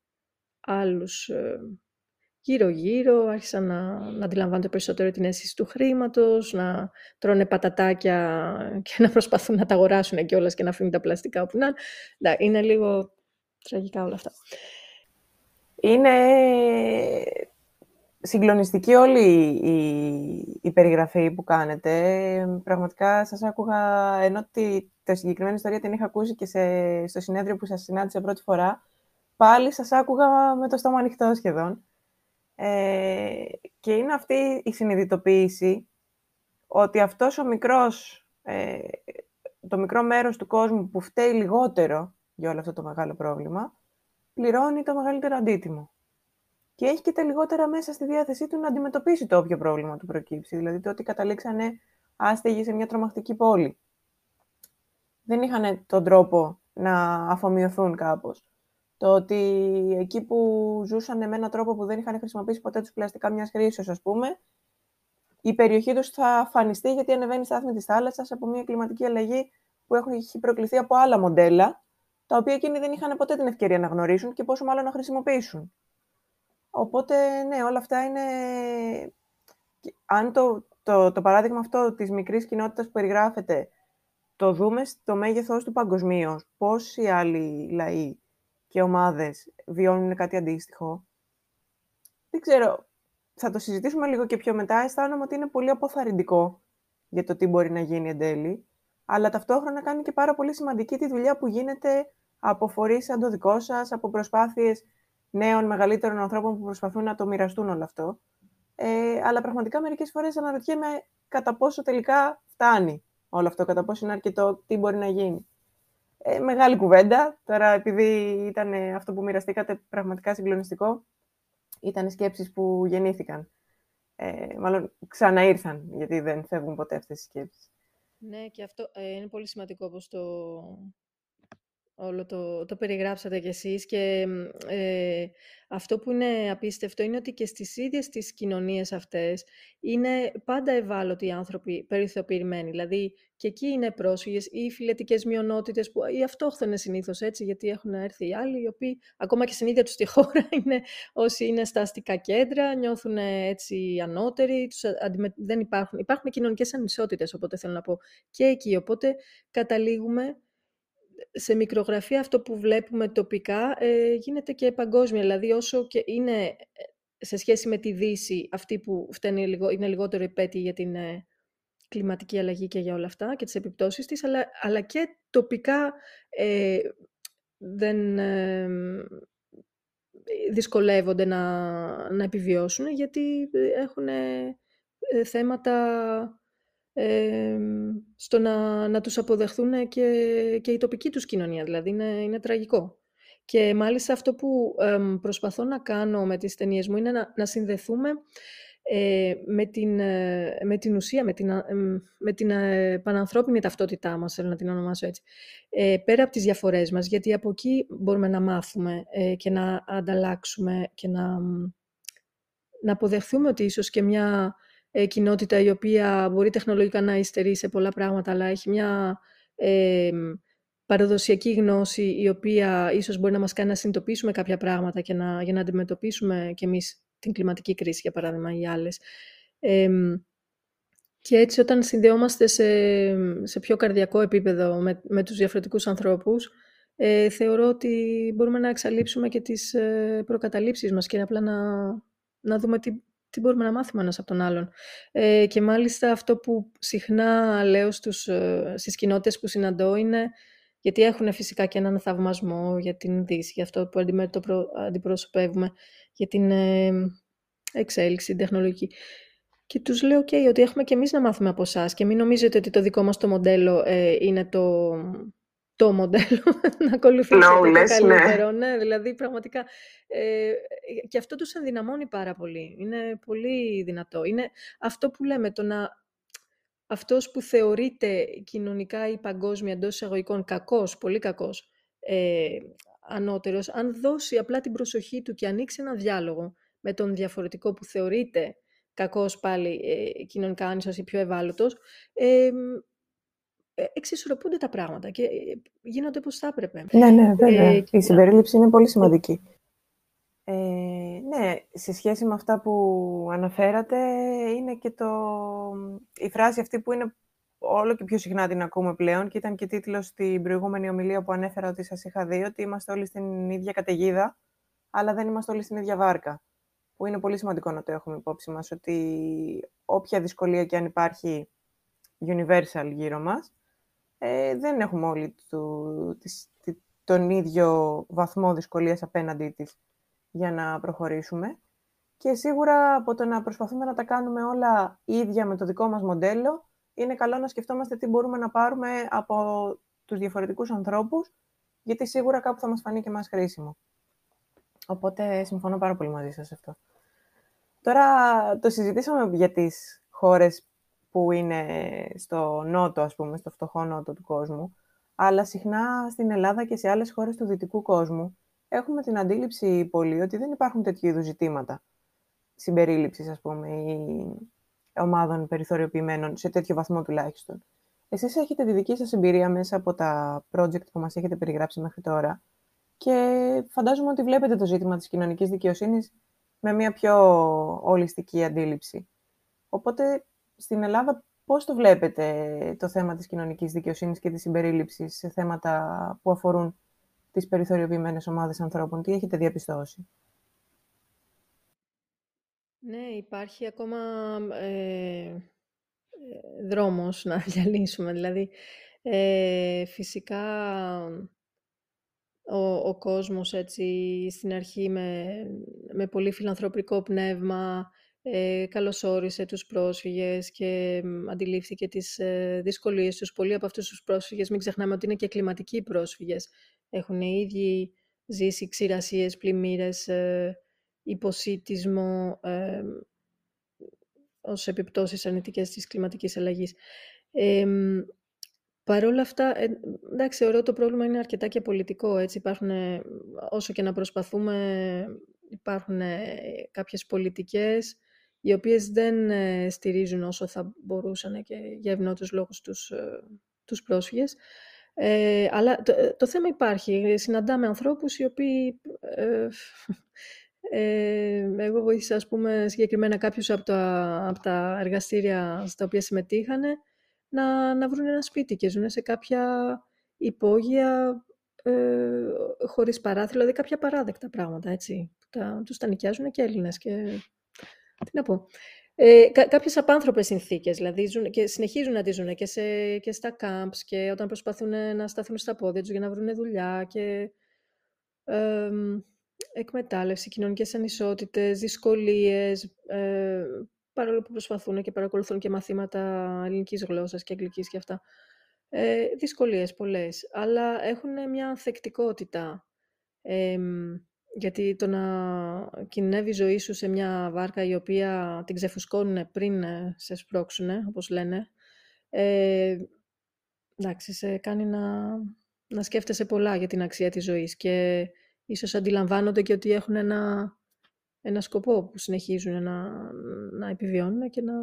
άλλους ε, γύρω-γύρω, άρχισαν να, να αντιλαμβάνονται περισσότερο την αίσθηση του χρήματος, να τρώνε πατατάκια και να προσπαθούν να τα αγοράσουν κιόλας και να αφήνουν τα πλαστικά όπου να είναι. Είναι λίγο τραγικά όλα αυτά. Είναι συγκλονιστική όλη η, η περιγραφή που κάνετε. Πραγματικά σας άκουγα, ενώ τη, τη συγκεκριμένη ιστορία την είχα ακούσει και σε, στο συνέδριο που σας συνάντησα πρώτη φορά, πάλι σας άκουγα με το στόμα ανοιχτό σχεδόν. Ε, και είναι αυτή η συνειδητοποίηση ότι αυτός ο μικρός, ε, το μικρό μέρος του κόσμου που φταίει λιγότερο για όλο αυτό το μεγάλο πρόβλημα, πληρώνει το μεγαλύτερο αντίτιμο. Και έχει και τα λιγότερα μέσα στη διάθεσή του να αντιμετωπίσει το όποιο πρόβλημα του προκύψει. Δηλαδή το ότι καταλήξανε άστεγοι σε μια τρομακτική πόλη. Δεν είχαν τον τρόπο να αφομοιωθούν κάπως. Το ότι εκεί που ζούσαν με έναν τρόπο που δεν είχαν χρησιμοποιήσει ποτέ τους πλαστικά μιας χρήσης, ας πούμε, η περιοχή τους θα αφανιστεί γιατί ανεβαίνει στάθμη της θάλασσας από μια κλιματική αλλαγή που έχει προκληθεί από άλλα μοντέλα, τα οποία εκείνοι δεν είχαν ποτέ την ευκαιρία να γνωρίσουν και πόσο μάλλον να χρησιμοποιήσουν. Οπότε, ναι, όλα αυτά είναι... Αν το, το, το παράδειγμα αυτό της μικρής κοινότητας που περιγράφεται το δούμε στο μέγεθος του παγκοσμίως, πόσοι άλλοι λαοί και ομάδες βιώνουν κάτι αντίστοιχο. Δεν ξέρω, θα το συζητήσουμε λίγο και πιο μετά. Αισθάνομαι ότι είναι πολύ αποθαρρυντικό για το τι μπορεί να γίνει εν τέλει, αλλά ταυτόχρονα κάνει και πάρα πολύ σημαντική τη δουλειά που γίνεται από φορείς σαν το δικό σας, από προσπάθειες νέων μεγαλύτερων ανθρώπων που προσπαθούν να το μοιραστούν όλο αυτό. Ε, αλλά πραγματικά μερικές φορές αναρωτιέμαι κατά πόσο τελικά φτάνει όλο αυτό, κατά πόσο είναι αρκετό, τι μπορεί να γίνει. Ε, μεγάλη κουβέντα. Τώρα, επειδή ήταν αυτό που μοιραστήκατε πραγματικά συγκλονιστικό, ήταν σκέψεις που γεννήθηκαν. Ε, μάλλον ξαναήρθαν, γιατί δεν φεύγουν ποτέ αυτές οι σκέψεις. Ναι, και αυτό ε, είναι πολύ σημαντικό όπως το, όλο το, το περιγράψατε κι εσείς και ε, αυτό που είναι απίστευτο είναι ότι και στις ίδιες τις κοινωνίες αυτές είναι πάντα ευάλωτοι οι άνθρωποι περιθωριοποιημένοι. Δηλαδή και εκεί είναι πρόσφυγες ή φιλετικές μειονότητες, που, οι αυτόχθονες συνήθως έτσι, γιατί έχουν έρθει οι άλλοι, οι οποίοι ακόμα και στην ίδια τους τη χώρα (laughs) είναι όσοι είναι στα αστικά κέντρα, νιώθουν έτσι ανώτεροι, τους δεν υπάρχουν, υπάρχουν κοινωνικές ανισότητες, οπότε θέλω να πω και εκεί. Οπότε καταλήγουμε σε μικρογραφία αυτό που βλέπουμε τοπικά ε, γίνεται και παγκόσμια. Δηλαδή όσο και είναι ε, σε σχέση με τη Δύση αυτή που φταίνει, είναι λιγότερο υπέτη για την ε, κλιματική αλλαγή και για όλα αυτά και τις επιπτώσεις της, αλλά, αλλά και τοπικά ε, δεν δυσκολεύονται να, να επιβιώσουν γιατί έχουν θέματα στο να, να τους αποδεχθούν και, και η τοπική τους κοινωνία. Δηλαδή είναι, είναι τραγικό. Και μάλιστα αυτό που προσπαθώ να κάνω με τις ταινίες μου είναι να, να συνδεθούμε ε, με, την, ε, με την ουσία, με την, με την ε, πανανθρώπινη ταυτότητά μας, θέλω να την ονομάσω έτσι, ε, πέρα από τις διαφορές μας, γιατί από εκεί μπορούμε να μάθουμε ε, και να ανταλλάξουμε και να, να αποδεχθούμε ότι ίσως και μια ε, κοινότητα η οποία μπορεί τεχνολογικά να υστερεί σε πολλά πράγματα, αλλά έχει μια ε, παραδοσιακή γνώση η οποία ίσως μπορεί να μας κάνει να συνειδητοποιήσουμε κάποια πράγματα και να, για να αντιμετωπίσουμε κι εμείς την κλιματική κρίση, για παράδειγμα, ή άλλες. και έτσι όταν συνδεόμαστε σε, σε πιο καρδιακό επίπεδο με, με τους διαφορετικούς ανθρώπους, ε, θεωρώ ότι μπορούμε να εξαλείψουμε και τις ε, προκαταλήψεις μας και απλά να, να δούμε τι, τι μπορούμε να μάθουμε ένας από τον άλλον. Ε, και μάλιστα αυτό που συχνά λέω στους, ε, στις κοινότητες που συναντώ είναι γιατί έχουν φυσικά και έναν θαυμασμό για την Δύση, για αυτό που αντιπροσωπεύουμε, για την ε, εξέλιξη, την τεχνολογική. Και τους λέω, okay, ότι έχουμε και εμείς να μάθουμε από εσάς και μην νομίζετε ότι το δικό μας το μοντέλο ε, είναι το, το μοντέλο (laughs) να ακολουθήσετε no, το ναι. καλύτερο. Ναι. δηλαδή πραγματικά ε, και αυτό τους ενδυναμώνει πάρα πολύ. Είναι πολύ δυνατό. Είναι αυτό που λέμε, το να αυτός που θεωρείται κοινωνικά ή παγκόσμια εντός εισαγωγικών κακός, πολύ κακός, ε, ανώτερος, αν δώσει απλά την προσοχή του και ανοίξει ένα διάλογο με τον διαφορετικό που θεωρείται κακός πάλι ε, κοινωνικά άνισος ή πιο ευάλωτος, ε, ε, εξισορροπούνται τα πράγματα και ε, γίνονται όπως θα έπρεπε. Ναι, ναι, βέβαια. Ε, η συμπερίληψη είναι πολύ σημαντική. Ε, ναι, σε σχέση με αυτά που αναφέρατε, είναι και το... η φράση αυτή που είναι όλο και πιο συχνά την ακούμε πλέον και ήταν και τίτλος στην προηγούμενη ομιλία που ανέφερα ότι σας είχα δει, ότι είμαστε όλοι στην ίδια καταιγίδα, αλλά δεν είμαστε όλοι στην ίδια βάρκα. Που είναι πολύ σημαντικό να το έχουμε υπόψη μας, ότι όποια δυσκολία και αν υπάρχει universal γύρω μας, ε, δεν έχουμε όλοι του, της, τον ίδιο βαθμό δυσκολίας απέναντί της για να προχωρήσουμε. Και σίγουρα από το να προσπαθούμε να τα κάνουμε όλα ίδια με το δικό μας μοντέλο, είναι καλό να σκεφτόμαστε τι μπορούμε να πάρουμε από τους διαφορετικούς ανθρώπους, γιατί σίγουρα κάπου θα μας φανεί και μας χρήσιμο. Οπότε συμφωνώ πάρα πολύ μαζί σας αυτό. Τώρα το συζητήσαμε για τις χώρες που είναι στο νότο, ας πούμε, στο φτωχό νότο του κόσμου, αλλά συχνά στην Ελλάδα και σε άλλες χώρες του δυτικού κόσμου έχουμε την αντίληψη πολύ ότι δεν υπάρχουν τέτοιου είδους ζητήματα συμπερίληψης, ας πούμε, ή ομάδων περιθωριοποιημένων, σε τέτοιο βαθμό τουλάχιστον. Εσείς έχετε τη δική σας εμπειρία μέσα από τα project που μας έχετε περιγράψει μέχρι τώρα και φαντάζομαι ότι βλέπετε το ζήτημα της κοινωνικής δικαιοσύνης με μια πιο ολιστική αντίληψη. Οπότε, στην Ελλάδα πώς το βλέπετε το θέμα της κοινωνικής δικαιοσύνης και της συμπερίληψης σε θέματα που αφορούν τις περιθωριοποιημένες ομάδες ανθρώπων; Τι έχετε διαπιστώσει; Ναι, υπάρχει ακόμα ε, δρόμος να (laughs) διαλύσουμε. Δηλαδή, ε, φυσικά ο, ο κόσμος έτσι στην αρχή με, με πολύ φιλανθρωπικό πνεύμα ε, καλωσόρισε τους πρόσφυγες και αντιλήφθηκε τις ε, δυσκολίες τους. Πολλοί από αυτούς τους πρόσφυγες, μην ξεχνάμε ότι είναι και κλιματικοί πρόσφυγες. Έχουν οι ίδιοι ζήσει ξηρασίες, πλημμύρες, ε, υποσύτισμό, ε, ως επιπτώσεις αρνητικές της κλιματικής αλλαγής. Ε, Παρ' όλα αυτά, ε, εντάξει, θεωρώ το πρόβλημα είναι αρκετά και πολιτικό. Έτσι. Υπάρχουν, όσο και να προσπαθούμε, υπάρχουν κάποιες πολιτικές οι οποίες δεν ε, στηρίζουν όσο θα μπορούσαν και για ευνότους λόγους τους, ε, τους πρόσφυγες. Ε, αλλά το, ε, το, θέμα υπάρχει. Συναντάμε ανθρώπους οι οποίοι... Ε, ε, εγώ βοήθησα, ας πούμε, συγκεκριμένα κάποιους από τα, από τα εργαστήρια στα οποία συμμετείχανε να, να βρουν ένα σπίτι και ζουν σε κάποια υπόγεια ε, χωρίς παράθυρο, δηλαδή κάποια παράδεκτα πράγματα, έτσι. Τα, τους τα νοικιάζουν και Έλληνες και τι να πω. Ε, κα, κάποιες απάνθρωπες συνθήκες, δηλαδή ζουν, και συνεχίζουν να τη ζουν και, σε, και στα camps και όταν προσπαθούν να σταθούν στα πόδια τους για να βρουν δουλειά και ε, εκμετάλλευση, κοινωνικές ανισότητες, δυσκολίες, ε, παρόλο που προσπαθούν και παρακολουθούν και μαθήματα ελληνικής γλώσσας και αγγλικής και αυτά. Ε, δυσκολίες πολλές, αλλά έχουν μια ανθεκτικότητα. Ε, γιατί το να κινδυνεύει η ζωή σου σε μια βάρκα η οποία την ξεφουσκώνουν πριν ε, σε σπρώξουν, όπως λένε, ε, εντάξει, σε κάνει να, να σκέφτεσαι πολλά για την αξία της ζωής και ίσως αντιλαμβάνονται και ότι έχουν ένα, ένα σκοπό που συνεχίζουν να, να επιβιώνουν και να...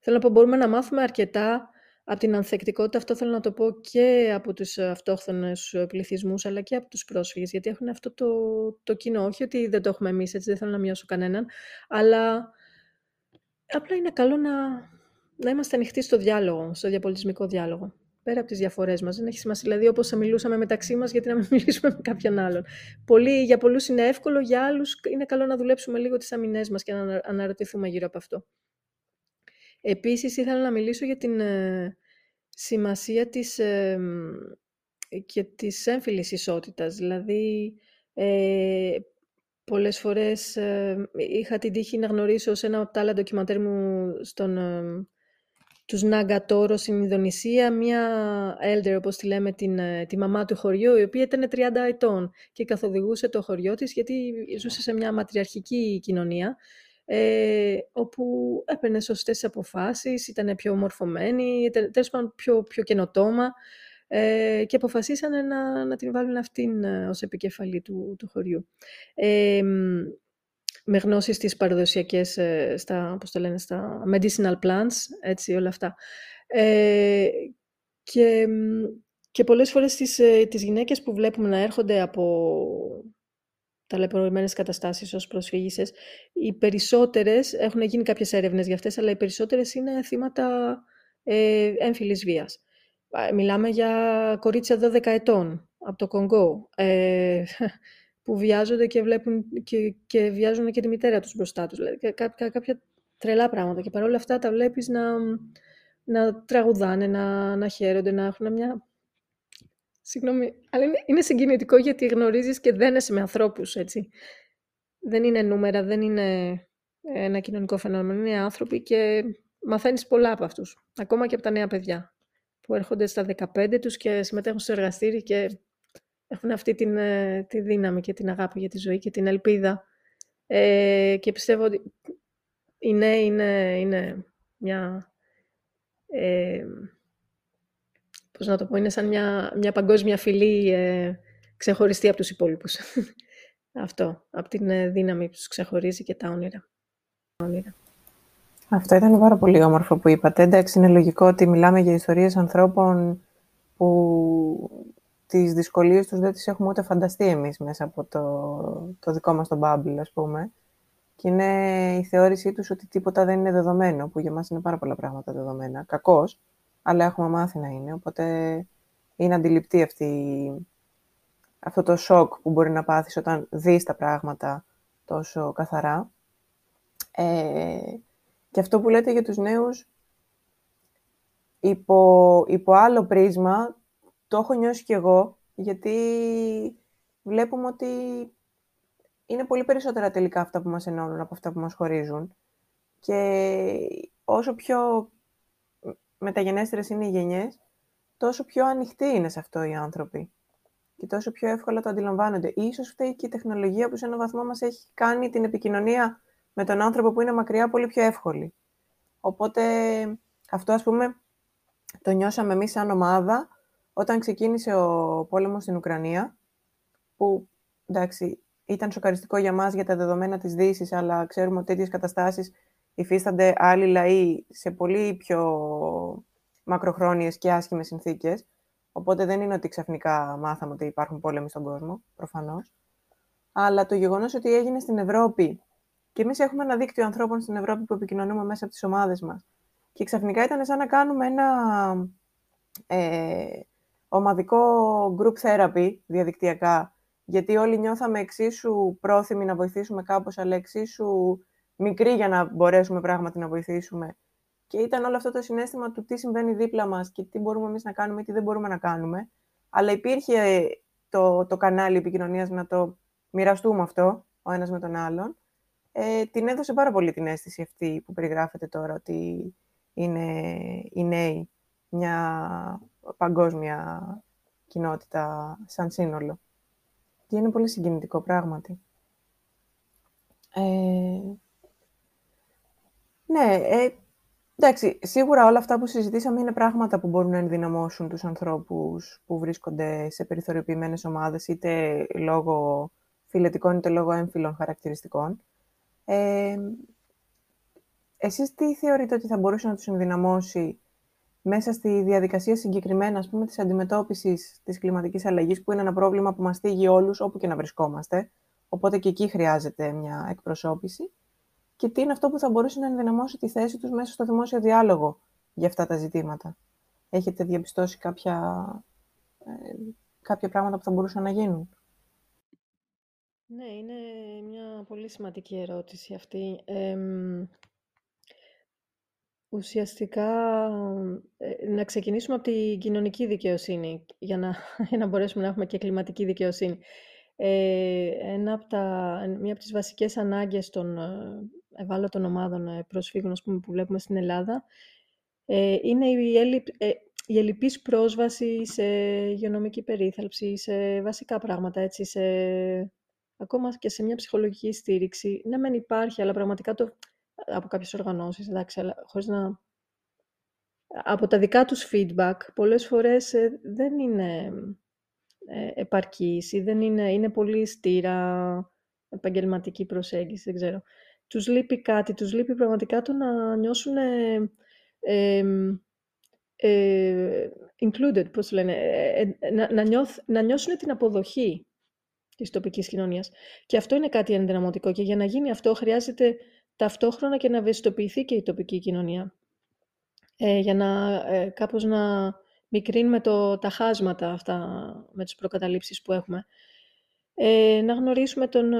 Θέλω να πω, μπορούμε να μάθουμε αρκετά από την ανθεκτικότητα, αυτό θέλω να το πω και από τους αυτόχθονες πληθυσμούς, αλλά και από τους πρόσφυγες, γιατί έχουν αυτό το, το κοινό. Όχι ότι δεν το έχουμε εμείς, έτσι δεν θέλω να μειώσω κανέναν, αλλά απλά είναι καλό να, να είμαστε ανοιχτοί στο διάλογο, στο διαπολιτισμικό διάλογο. Πέρα από τις διαφορές μας. Δεν έχει σημασία. Δηλαδή, όπως θα μιλούσαμε μεταξύ μας, γιατί να μην (laughs) μιλήσουμε με κάποιον άλλον. Πολύ, για πολλούς είναι εύκολο, για άλλους είναι καλό να δουλέψουμε λίγο τις αμυνές μας και να αναρωτηθούμε γύρω από αυτό. Επίσης, ήθελα να μιλήσω για την ε, σημασία της, ε, και της έμφυλης ισότητας. Δηλαδή, ε, πολλές φορές ε, είχα την τύχη να γνωρίσω σε ένα από τα άλλα ντοκιμαντέρ μου στον, ε, τους Ναγκατόρο στην Ινδονησία, μία elder, όπως τη λέμε, την, τη μαμά του χωριού, η οποία ήταν 30 ετών και καθοδηγούσε το χωριό της, γιατί ζούσε σε μια ματριαρχική κοινωνία ε, όπου έπαιρνε σωστές αποφάσεις, ήταν πιο ομορφωμένη, τέλος πάντων πιο, πιο καινοτόμα ε, και αποφασίσανε να, να την βάλουν αυτήν ε, ως επικεφαλή του, του χωριού. Ε, με γνώσεις τις παραδοσιακές, ε, στα, πώς το λένε, στα medicinal plants, έτσι όλα αυτά. Ε, και, και πολλές φορές τις, ε, τις γυναίκες που βλέπουμε να έρχονται από ταλαιπωρημένες καταστάσεις ως προσφύγησες. Οι περισσότερες, έχουν γίνει κάποιες έρευνες για αυτές, αλλά οι περισσότερες είναι θύματα ε, έμφυλης βίας. Μιλάμε για κορίτσια 12 ετών από το Κονγκό, ε, (laughs) που βιάζονται και, βλέπουν και, και βιάζουν και τη μητέρα τους μπροστά τους. Δηλαδή, κάποια, κάποια τρελά πράγματα. Και παρόλα αυτά τα βλέπεις να, να τραγουδάνε, να, να χαίρονται, να έχουν μια Συγγνώμη, αλλά είναι, είναι συγκινητικό γιατί γνωρίζεις και δένεσαι με ανθρώπους, έτσι. Δεν είναι νούμερα, δεν είναι ένα κοινωνικό φαινόμενο, είναι άνθρωποι και μαθαίνεις πολλά από αυτούς. Ακόμα και από τα νέα παιδιά που έρχονται στα 15 τους και συμμετέχουν στο εργαστήρι και έχουν αυτή την, ε, τη δύναμη και την αγάπη για τη ζωή και την ελπίδα. Ε, και πιστεύω ότι οι νέοι είναι, είναι μια... Ε, πώς να το πω, είναι σαν μια, μια παγκόσμια φυλή ε, ξεχωριστή από τους υπόλοιπους. (laughs) Αυτό, από την ε, δύναμη που τους ξεχωρίζει και τα όνειρα. Αυτό ήταν πάρα πολύ όμορφο που είπατε. Εντάξει, είναι λογικό ότι μιλάμε για ιστορίες ανθρώπων που τις δυσκολίες τους δεν τις έχουμε ούτε φανταστεί εμείς μέσα από το, το δικό μας το bubble, ας πούμε. Και είναι η θεώρησή τους ότι τίποτα δεν είναι δεδομένο, που για μας είναι πάρα πολλά πράγματα δεδομένα. Κακός, αλλά έχουμε μάθει να είναι, οπότε είναι αντιληπτή αυτή, αυτό το σοκ που μπορεί να πάθεις όταν δεις τα πράγματα τόσο καθαρά. Ε, και αυτό που λέτε για τους νέους, υπό, υπό άλλο πρίσμα, το έχω νιώσει κι εγώ, γιατί βλέπουμε ότι είναι πολύ περισσότερα τελικά αυτά που μας ενώνουν από αυτά που μας χωρίζουν. Και όσο πιο μεταγενέστερες είναι οι γενιές, τόσο πιο ανοιχτοί είναι σε αυτό οι άνθρωποι. Και τόσο πιο εύκολα το αντιλαμβάνονται. Ίσως φταίει και η τεχνολογία που σε έναν βαθμό μας έχει κάνει την επικοινωνία με τον άνθρωπο που είναι μακριά πολύ πιο εύκολη. Οπότε αυτό ας πούμε το νιώσαμε εμείς σαν ομάδα όταν ξεκίνησε ο πόλεμος στην Ουκρανία, που εντάξει, ήταν σοκαριστικό για μας για τα δεδομένα της Δύσης, αλλά ξέρουμε ότι τέτοιες καταστάσεις υφίστανται άλλοι λαοί σε πολύ πιο μακροχρόνιες και άσχημες συνθήκες. Οπότε δεν είναι ότι ξαφνικά μάθαμε ότι υπάρχουν πόλεμοι στον κόσμο, προφανώς. Αλλά το γεγονός ότι έγινε στην Ευρώπη και εμείς έχουμε ένα δίκτυο ανθρώπων στην Ευρώπη που επικοινωνούμε μέσα από τις ομάδες μας. Και ξαφνικά ήταν σαν να κάνουμε ένα ε, ομαδικό group therapy διαδικτυακά, γιατί όλοι νιώθαμε εξίσου πρόθυμοι να βοηθήσουμε κάπως, αλλά εξίσου μικροί για να μπορέσουμε πράγματι να βοηθήσουμε. Και ήταν όλο αυτό το συνέστημα του τι συμβαίνει δίπλα μας και τι μπορούμε εμείς να κάνουμε ή τι δεν μπορούμε να κάνουμε. Αλλά υπήρχε το, το κανάλι επικοινωνίας να το μοιραστούμε αυτό, ο ένας με τον άλλον. Ε, την έδωσε πάρα πολύ την αίσθηση αυτή που περιγράφεται τώρα, ότι είναι οι νέοι μια παγκόσμια κοινότητα σαν σύνολο. Και είναι πολύ συγκινητικό πράγματι. Ε, ναι, ε, εντάξει, σίγουρα όλα αυτά που συζητήσαμε είναι πράγματα που μπορούν να ενδυναμώσουν τους ανθρώπους που βρίσκονται σε περιθωριοποιημένες ομάδες, είτε λόγω φιλετικών είτε λόγω έμφυλων χαρακτηριστικών. Ε, εσείς τι θεωρείτε ότι θα μπορούσε να τους ενδυναμώσει μέσα στη διαδικασία συγκεκριμένα, ας πούμε, της αντιμετώπισης της κλιματικής αλλαγής, που είναι ένα πρόβλημα που μας θίγει όλους, όπου και να βρισκόμαστε. Οπότε και εκεί χρειάζεται μια εκπροσώπηση. Και τι είναι αυτό που θα μπορούσε να ενδυναμώσει τη θέση τους μέσα στο δημόσιο διάλογο για αυτά τα ζητήματα. Έχετε διαπιστώσει κάποια, ε, κάποια πράγματα που θα μπορούσαν να γίνουν; Ναι, είναι μια πολύ σημαντική ερώτηση αυτή. Ουσιαστικά, ε, να ξεκινήσουμε από την κοινωνική δικαιοσύνη, για να, (laughs) για να μπορέσουμε να έχουμε και κλιματική δικαιοσύνη. Ε, ένα από τα, μία από τις βασικές ανάγκες των ε, ευάλωτων ομάδων ε, προσφύγων πούμε, που βλέπουμε στην Ελλάδα ε, είναι η, έλλειπ, ε, η ελλειπής πρόσβαση σε υγειονομική περίθαλψη, σε βασικά πράγματα, έτσι, σε, ακόμα και σε μια ψυχολογική στήριξη. Ναι, μεν υπάρχει, αλλά πραγματικά το, από κάποιες οργανώσεις, εντάξει, αλλά χωρίς να... Από τα δικά τους feedback, πολλές φορές ε, δεν είναι ε, επαρκής ή δεν είναι, είναι πολύ στήρα επαγγελματική προσέγγιση, δεν ξέρω. Τους λείπει κάτι, τους λείπει πραγματικά το να νιώσουν ε, ε, included, πώς λένε, να, να, νιώθ, να νιώσουν την αποδοχή της τοπικής κοινωνίας. Και αυτό είναι κάτι ενδυναμωτικό και για να γίνει αυτό χρειάζεται ταυτόχρονα και να ευαισθητοποιηθεί και η τοπική κοινωνία. Ε, για να ε, κάπως να μικρύνουμε το, τα χάσματα αυτά με τις προκαταλήψεις που έχουμε. Ε, να γνωρίσουμε τον, ε,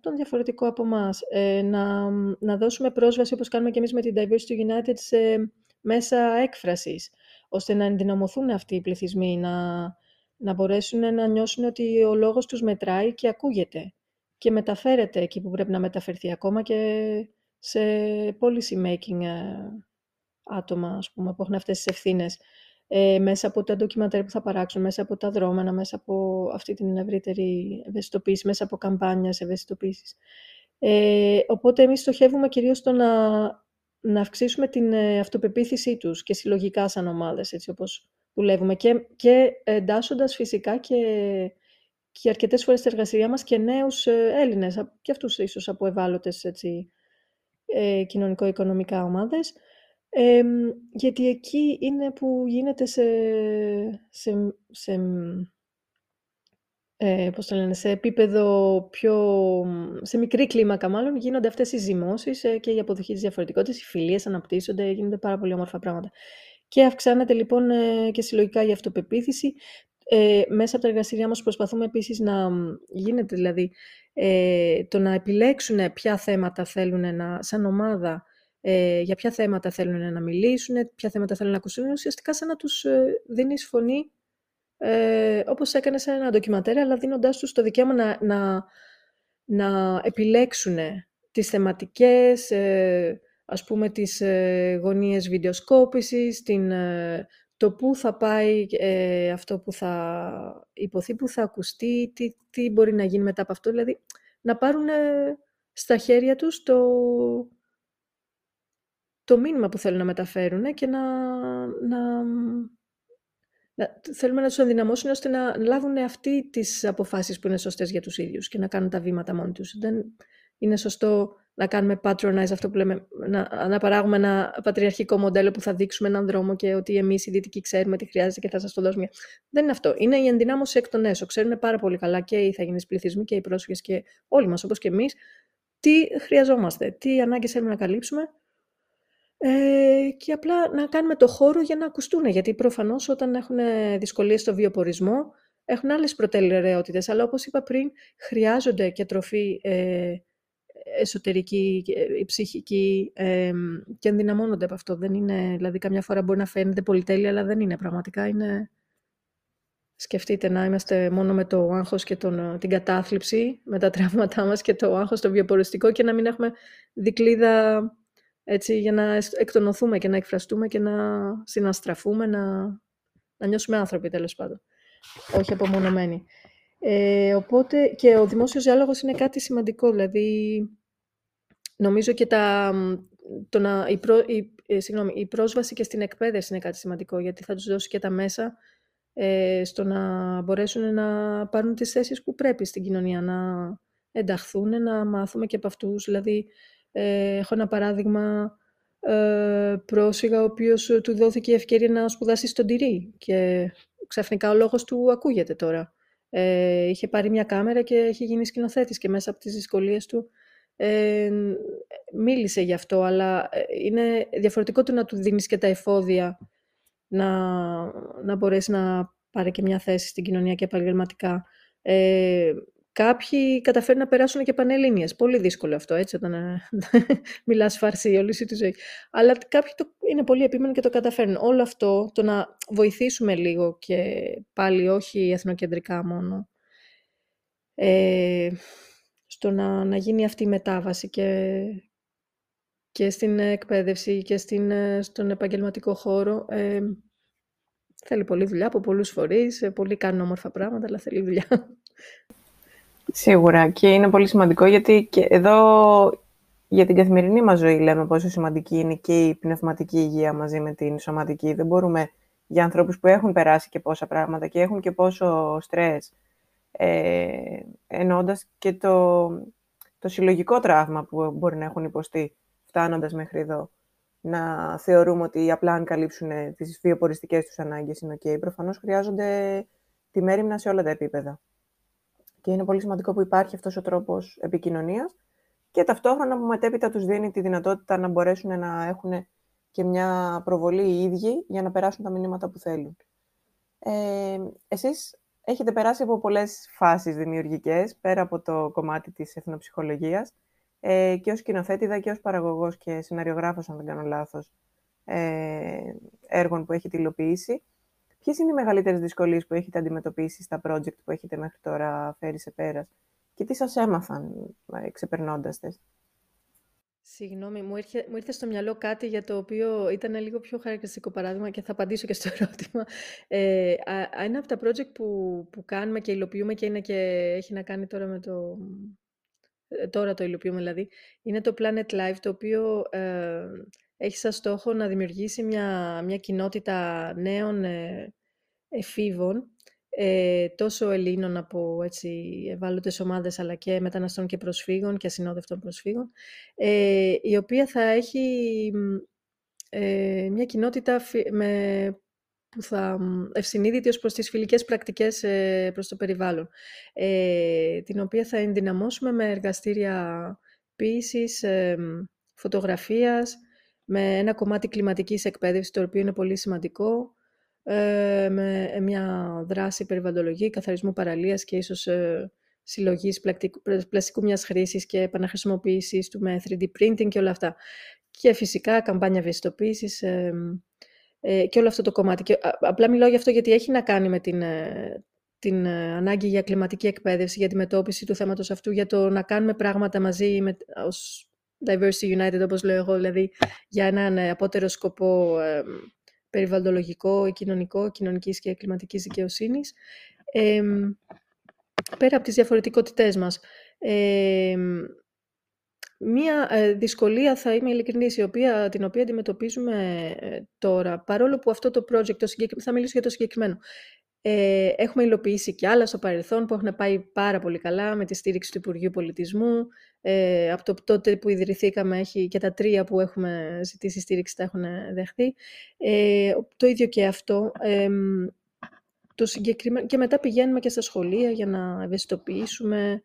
τον διαφορετικό από εμάς. Ε, να, να δώσουμε πρόσβαση, όπως κάνουμε και εμείς με την Diversity United, σε μέσα έκφρασης, ώστε να ενδυναμωθούν αυτοί οι πληθυσμοί, να, να μπορέσουν να νιώσουν ότι ο λόγος τους μετράει και ακούγεται και μεταφέρεται εκεί που πρέπει να μεταφερθεί ακόμα και σε policy making ε, άτομα ας πούμε, που έχουν αυτές τις ευθύνες ε, μέσα από τα ντοκιματέρ που θα παράξουν, μέσα από τα δρόμενα, μέσα από αυτή την ευρύτερη ευαισθητοποίηση, μέσα από καμπάνιας ευαισθητοποίησης. Ε, οπότε εμείς στοχεύουμε κυρίως στο να, να αυξήσουμε την ε, αυτοπεποίθησή τους και συλλογικά σαν ομάδες, έτσι όπως δουλεύουμε και, και εντάσσοντας φυσικά και και αρκετές φορές στην εργασία μας και νέους ε, Έλληνες, και αυτούς ίσως από ευάλωτες έτσι, ε, κοινωνικο-οικονομικά ομάδες, γιατί εκεί είναι που γίνεται σε, σε, σε, ε, πώς το λένε, σε επίπεδο πιο, σε μικρή κλίμακα μάλλον, γίνονται αυτές οι ζυμώσεις ε, και η αποδοχή της διαφορετικότητας, οι φιλίες αναπτύσσονται, γίνονται πάρα πολύ όμορφα πράγματα. Και αυξάνεται λοιπόν ε, και συλλογικά η αυτοπεποίθηση. Ε, μέσα από τα εργαστήριά μας προσπαθούμε επίσης να γίνεται δηλαδή ε, το να επιλέξουν ποια θέματα θέλουν να, σαν ομάδα, ε, για ποια θέματα θέλουν να μιλήσουν, ποια θέματα θέλουν να ακούσουν, ουσιαστικά σαν να τους ε, δίνεις φωνή ε, όπως έκανες σε ένα ντοκιματέρ, αλλά δίνοντάς τους το δικαίωμα να, να, να επιλέξουν τις θεματικές, ε, ας πούμε τις ε, γωνίες βιντεοσκόπησης, την, ε, το πού θα πάει ε, αυτό που θα υποθεί, πού θα ακουστεί, τι, τι μπορεί να γίνει μετά από αυτό. Δηλαδή, να πάρουν στα χέρια τους το, το μήνυμα που θέλουν να μεταφέρουν και να, να, να, θέλουμε να τους ενδυναμώσουν ώστε να λάβουν αυτοί τις αποφάσεις που είναι σωστές για τους ίδιους και να κάνουν τα βήματα μόνοι τους. Δεν είναι σωστό να κάνουμε patronize αυτό που λέμε, να, να παράγουμε ένα πατριαρχικό μοντέλο που θα δείξουμε έναν δρόμο και ότι εμείς οι δυτικοί ξέρουμε τι χρειάζεται και θα σας το δώσουμε. Δεν είναι αυτό. Είναι η ενδυνάμωση εκ των έσω. Ξέρουν πάρα πολύ καλά και οι ηθαγενεί πληθυσμοί και οι πρόσφυγες και όλοι μας, όπως και εμείς, τι χρειαζόμαστε, τι ανάγκες θέλουμε να καλύψουμε ε, και απλά να κάνουμε το χώρο για να ακουστούν. Γιατί προφανώς όταν έχουν δυσκολίες στο βιοπορισμό, έχουν άλλες προτεραιότητε. Αλλά όπως είπα πριν, χρειάζονται και τροφή ε, εσωτερική, η ψυχική ε, και ενδυναμώνονται από αυτό. Δεν είναι, δηλαδή καμιά φορά μπορεί να φαίνεται πολυτέλεια, αλλά δεν είναι πραγματικά. Είναι... Σκεφτείτε να είμαστε μόνο με το άγχος και τον, την κατάθλιψη, με τα τραύματά μας και το άγχος το βιοποριστικό και να μην έχουμε δικλίδα έτσι, για να εκτονωθούμε και να εκφραστούμε και να συναστραφούμε, να, να νιώσουμε άνθρωποι τέλος πάντων. Όχι απομονωμένοι. Ε, οπότε και ο δημόσιος διάλογος είναι κάτι σημαντικό, δηλαδή νομίζω και τα, το να, η, προ, η, ε, συγγνώμη, η πρόσβαση και στην εκπαίδευση είναι κάτι σημαντικό, γιατί θα τους δώσει και τα μέσα ε, στο να μπορέσουν να πάρουν τις θέσεις που πρέπει στην κοινωνία, να ενταχθούν, να μάθουμε και από αυτούς. Δηλαδή, ε, έχω ένα παράδειγμα ε, πρόσφυγα, ο οποίος του δόθηκε η ευκαιρία να σπουδάσει στον Τυρί και ξαφνικά ο λόγος του ακούγεται τώρα. Ε, είχε πάρει μια κάμερα και έχει γίνει σκηνοθέτης και μέσα από τις δυσκολίες του ε, μίλησε γι' αυτό, αλλά ε, είναι διαφορετικό του να του δίνεις και τα εφόδια να, να μπορέσει να πάρει και μια θέση στην κοινωνία και επαγγελματικά. Ε, Κάποιοι καταφέρουν να περάσουν και πανελλήνιες. Πολύ δύσκολο αυτό, έτσι, όταν ε, (laughs) μιλάς φαρσί όλη σου τη ζωή. Αλλά κάποιοι το, είναι πολύ επίμενοι και το καταφέρνουν. Όλο αυτό, το να βοηθήσουμε λίγο και πάλι όχι εθνοκεντρικά μόνο, ε, στο να, να γίνει αυτή η μετάβαση και, και στην εκπαίδευση και στην, ε, στον επαγγελματικό χώρο, ε, θέλει πολλή δουλειά από πολλούς φορείς, ε, πολλοί κάνουν όμορφα πράγματα, αλλά θέλει δουλειά. Σίγουρα και είναι πολύ σημαντικό γιατί και εδώ για την καθημερινή μας ζωή λέμε πόσο σημαντική είναι και η πνευματική υγεία μαζί με την σωματική. Δεν μπορούμε για ανθρώπους που έχουν περάσει και πόσα πράγματα και έχουν και πόσο στρες, ε, εννοώντας και το, το συλλογικό τραύμα που μπορεί να έχουν υποστεί φτάνοντας μέχρι εδώ. Να θεωρούμε ότι απλά αν καλύψουν τις βιοποριστικές τους ανάγκες είναι ok. Προφανώς χρειάζονται τη μέρημνα σε όλα τα επίπεδα. Και είναι πολύ σημαντικό που υπάρχει αυτός ο τρόπος επικοινωνίας και ταυτόχρονα που μετέπειτα τους δίνει τη δυνατότητα να μπορέσουν να έχουν και μια προβολή οι ίδιοι για να περάσουν τα μηνύματα που θέλουν. Ε, εσείς έχετε περάσει από πολλές φάσεις δημιουργικές, πέρα από το κομμάτι της εθνοψυχολογίας, ε, και ως σκηνοθέτηδα και ως παραγωγός και σεναριογράφος, αν δεν κάνω λάθος, ε, έργων που έχετε υλοποιήσει. Ποιες είναι οι μεγαλύτερες δυσκολίες που έχετε αντιμετωπίσει στα project που έχετε μέχρι τώρα φέρει σε πέρας και τι σας έμαθαν ε, ξεπερνώντας τες; Συγγνώμη, μου ήρθε, μου ήρθε στο μυαλό κάτι για το οποίο ήταν λίγο πιο χαρακτηριστικό παράδειγμα και θα απαντήσω και στο (laughs) ερώτημα. Ε, ένα από τα project που, που κάνουμε και υλοποιούμε και, είναι και έχει να κάνει τώρα με το... Ε, τώρα το υλοποιούμε δηλαδή, είναι το Planet Life, το οποίο ε, έχει σαν στόχο να δημιουργήσει μια, μια κοινότητα νέων ε, εφήβων ε, τόσο Ελλήνων από έτσι, ευάλωτες ομάδες αλλά και μεταναστών και προσφύγων και ασυνόδευτων προσφύγων ε, η οποία θα έχει ε, μια κοινότητα με, που θα ευσυνείδητη ως προς τις φιλικές πρακτικές ε, προς το περιβάλλον ε, την οποία θα ενδυναμώσουμε με εργαστήρια ποίησης, ε, φωτογραφίας με ένα κομμάτι κλιματικής εκπαίδευσης το οποίο είναι πολύ σημαντικό ε, με μια δράση περιβαλλοντολογική, καθαρισμού παραλίας και ίσως ε, συλλογής πλαστικού μιας χρήσης και επαναχρησιμοποίησης του με 3D printing και όλα αυτά. Και φυσικά καμπάνια ευαισθητοποίησης ε, ε, και όλο αυτό το κομμάτι. Και, απλά μιλάω γι' αυτό γιατί έχει να κάνει με την, ε, την ανάγκη για κλιματική εκπαίδευση, για τη μετώπιση του θέματος αυτού, για το να κάνουμε πράγματα μαζί με, ως Diversity United, όπως λέω εγώ, δηλαδή για έναν απότερο σκοπό περιβαλλοντολογικό, κοινωνικό, κοινωνικής και κλιματικής δικαιοσύνης, ε, πέρα από τις διαφορετικότητές μας. Ε, μία ε, δυσκολία, θα είμαι ειλικρινής, η οποία, την οποία αντιμετωπίζουμε ε, τώρα, παρόλο που αυτό το project, το θα μιλήσω για το συγκεκριμένο, ε, έχουμε υλοποιήσει και άλλα στο παρελθόν που έχουν πάει πάρα πολύ καλά με τη στήριξη του Υπουργείου Πολιτισμού. Ε, από το τότε που ιδρυθήκαμε έχει και τα τρία που έχουμε ζητήσει στήριξη τα έχουν δεχθεί. Ε, το ίδιο και αυτό. Ε, το συγκεκριμένο... Και μετά πηγαίνουμε και στα σχολεία για να ευαισθητοποιήσουμε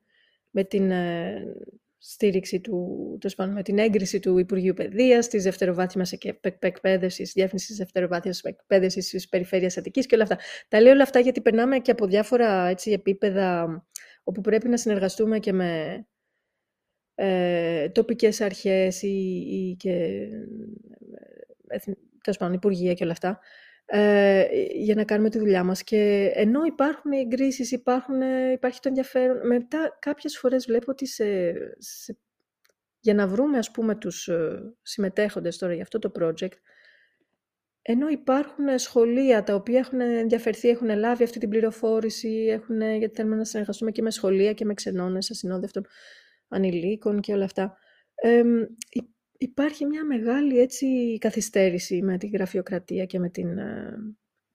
με την ε, στήριξη του, το με την έγκριση του Υπουργείου Παιδείας, της δευτεροβάθμιας εκπαίδευσης, διεύθυνσης δευτεροβάθμιας εκπαίδευσης της Περιφέρειας Αττικής και όλα αυτά. Τα λέω όλα αυτά γιατί περνάμε και από διάφορα έτσι, επίπεδα όπου πρέπει να συνεργαστούμε και με ε, τοπικές αρχές ή, ή και ε, υπουργεία και όλα αυτά ε, για να κάνουμε τη δουλειά μας. Και ενώ υπάρχουν οι εγκρίσεις, υπάρχουν, υπάρχει το ενδιαφέρον, μετά κάποιες φορές βλέπω ότι σε, για να βρούμε ας πούμε τους ε, συμμετέχοντες τώρα για αυτό το project, ενώ υπάρχουν σχολεία τα οποία έχουν ενδιαφερθεί, έχουν λάβει αυτή την πληροφόρηση, έχουν, γιατί θέλουμε να συνεργαστούμε και με σχολεία και με ξενώνες ασυνόδευτων ανηλίκων και όλα αυτά. Ε, υπάρχει μια μεγάλη έτσι καθυστέρηση με τη γραφειοκρατία και με την... Ε,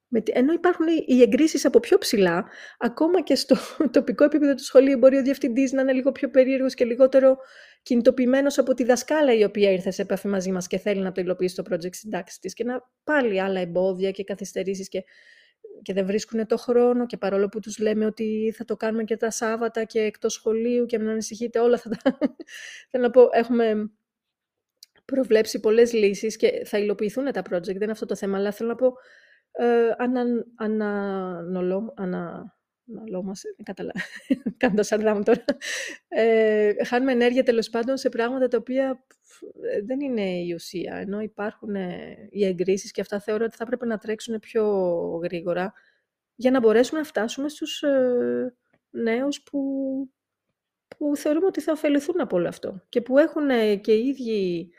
με ενώ υπάρχουν οι εγκρίσεις από πιο ψηλά, ακόμα και στο (laughs) τοπικό επίπεδο του σχολείου μπορεί ο διευθυντής να είναι λίγο πιο περίεργος και λιγότερο κινητοποιημένος από τη δασκάλα η οποία ήρθε σε επαφή μαζί μας και θέλει να το υλοποιήσει το project συντάξη της και να πάλι άλλα εμπόδια και καθυστερήσεις και, και δεν βρίσκουν το χρόνο και παρόλο που τους λέμε ότι θα το κάνουμε και τα Σάββατα και εκτός σχολείου και μην ανησυχείτε όλα θα τα... (laughs) Θέλω να πω, έχουμε προβλέψει πολλές λύσεις και θα υλοποιηθούν τα project, δεν είναι αυτό το θέμα, αλλά θέλω να πω ε, ανα, ανα, ανα, κατάλα, κάνω το σαρδά μου τώρα. Ε, χάνουμε ενέργεια τέλος πάντων σε πράγματα τα οποία δεν είναι η ουσία, ενώ υπάρχουν ε, οι εγκρίσεις και αυτά θεωρώ ότι θα πρέπει να τρέξουν πιο γρήγορα για να μπορέσουμε να φτάσουμε στους ε, νέους που, που θεωρούμε ότι θα ωφεληθούν από όλο αυτό και που έχουν ε, και οι ίδιοι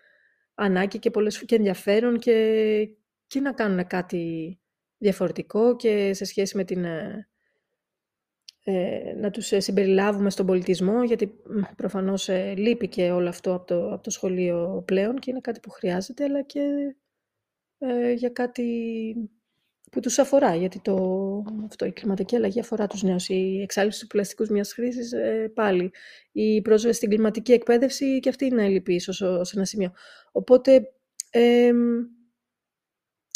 ανάγκη και, πολλές, και ενδιαφέρον και, και να κάνουν κάτι διαφορετικό και σε σχέση με την... Ε, ε να τους ε, συμπεριλάβουμε στον πολιτισμό, γιατί προφανώς ε, λείπει και όλο αυτό από το, από το σχολείο πλέον και είναι κάτι που χρειάζεται, αλλά και για κάτι που τους αφορά, γιατί το, αυτό, η κλιματική αλλαγή αφορά τους νέους. Η εξάλληψη του πλαστικού μιας χρήσης, ε, πάλι. Η πρόσβαση στην κλιματική εκπαίδευση και αυτή είναι έλλειπη ίσως ως ένα σημείο. Οπότε,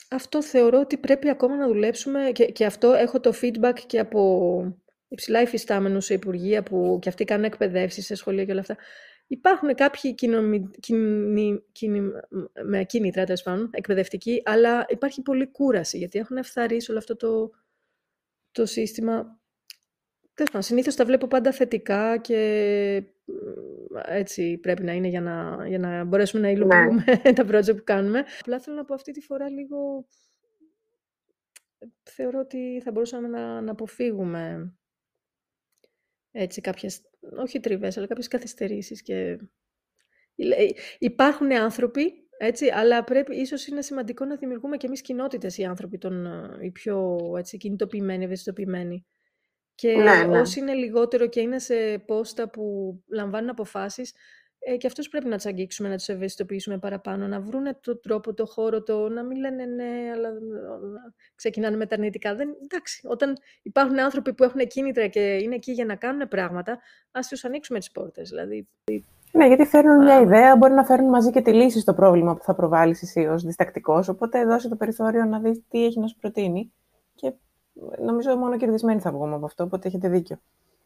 αυτό θεωρώ ότι πρέπει ακόμα να δουλέψουμε και, και αυτό έχω το feedback και από υψηλά υφιστάμενους σε υπουργεία που και αυτοί κάνουν εκπαιδεύσεις σε σχολεία και όλα αυτά. Υπάρχουν κάποιοι κοινο, με κίνητρα, τέλος πάντων, εκπαιδευτικοί, αλλά υπάρχει πολύ κούραση, γιατί έχουν ευθαρρήσει όλο αυτό το, το σύστημα. Τέλος συνήθως τα βλέπω πάντα θετικά και έτσι πρέπει να είναι για να, για να μπορέσουμε να υλοποιούμε ναι. (laughs) τα project που κάνουμε. Απλά θέλω να πω αυτή τη φορά λίγο... Θεωρώ ότι θα μπορούσαμε να, να αποφύγουμε έτσι κάποιες, όχι τριβές, αλλά κάποιες καθυστερήσεις και υπάρχουν άνθρωποι, έτσι, αλλά πρέπει, ίσως είναι σημαντικό να δημιουργούμε και εμείς κοινότητες οι άνθρωποι, των, οι πιο έτσι, κινητοποιημένοι, ευαισθητοποιημένοι. Και ναι, ναι. όσοι είναι λιγότερο και είναι σε πόστα που λαμβάνουν αποφάσεις, ε, και αυτούς πρέπει να τους αγγίξουμε, να τους ευαισθητοποιήσουμε παραπάνω, να βρουν τον τρόπο, το χώρο, το να μην λένε ναι, αλλά ξεκινάνε με τα αρνητικά. Δεν, εντάξει, όταν υπάρχουν άνθρωποι που έχουν κίνητρα και είναι εκεί για να κάνουν πράγματα, ας τους ανοίξουμε τις πόρτες. Δηλαδή, ναι, γιατί φέρνουν μια ιδέα, μπορεί να φέρνουν μαζί και τη λύση στο πρόβλημα που θα προβάλλεις εσύ ως διστακτικός. Οπότε δώσε το περιθώριο να δεις τι έχει να σου προτείνει. Και νομίζω μόνο κερδισμένοι θα βγούμε από αυτό, οπότε έχετε δίκιο.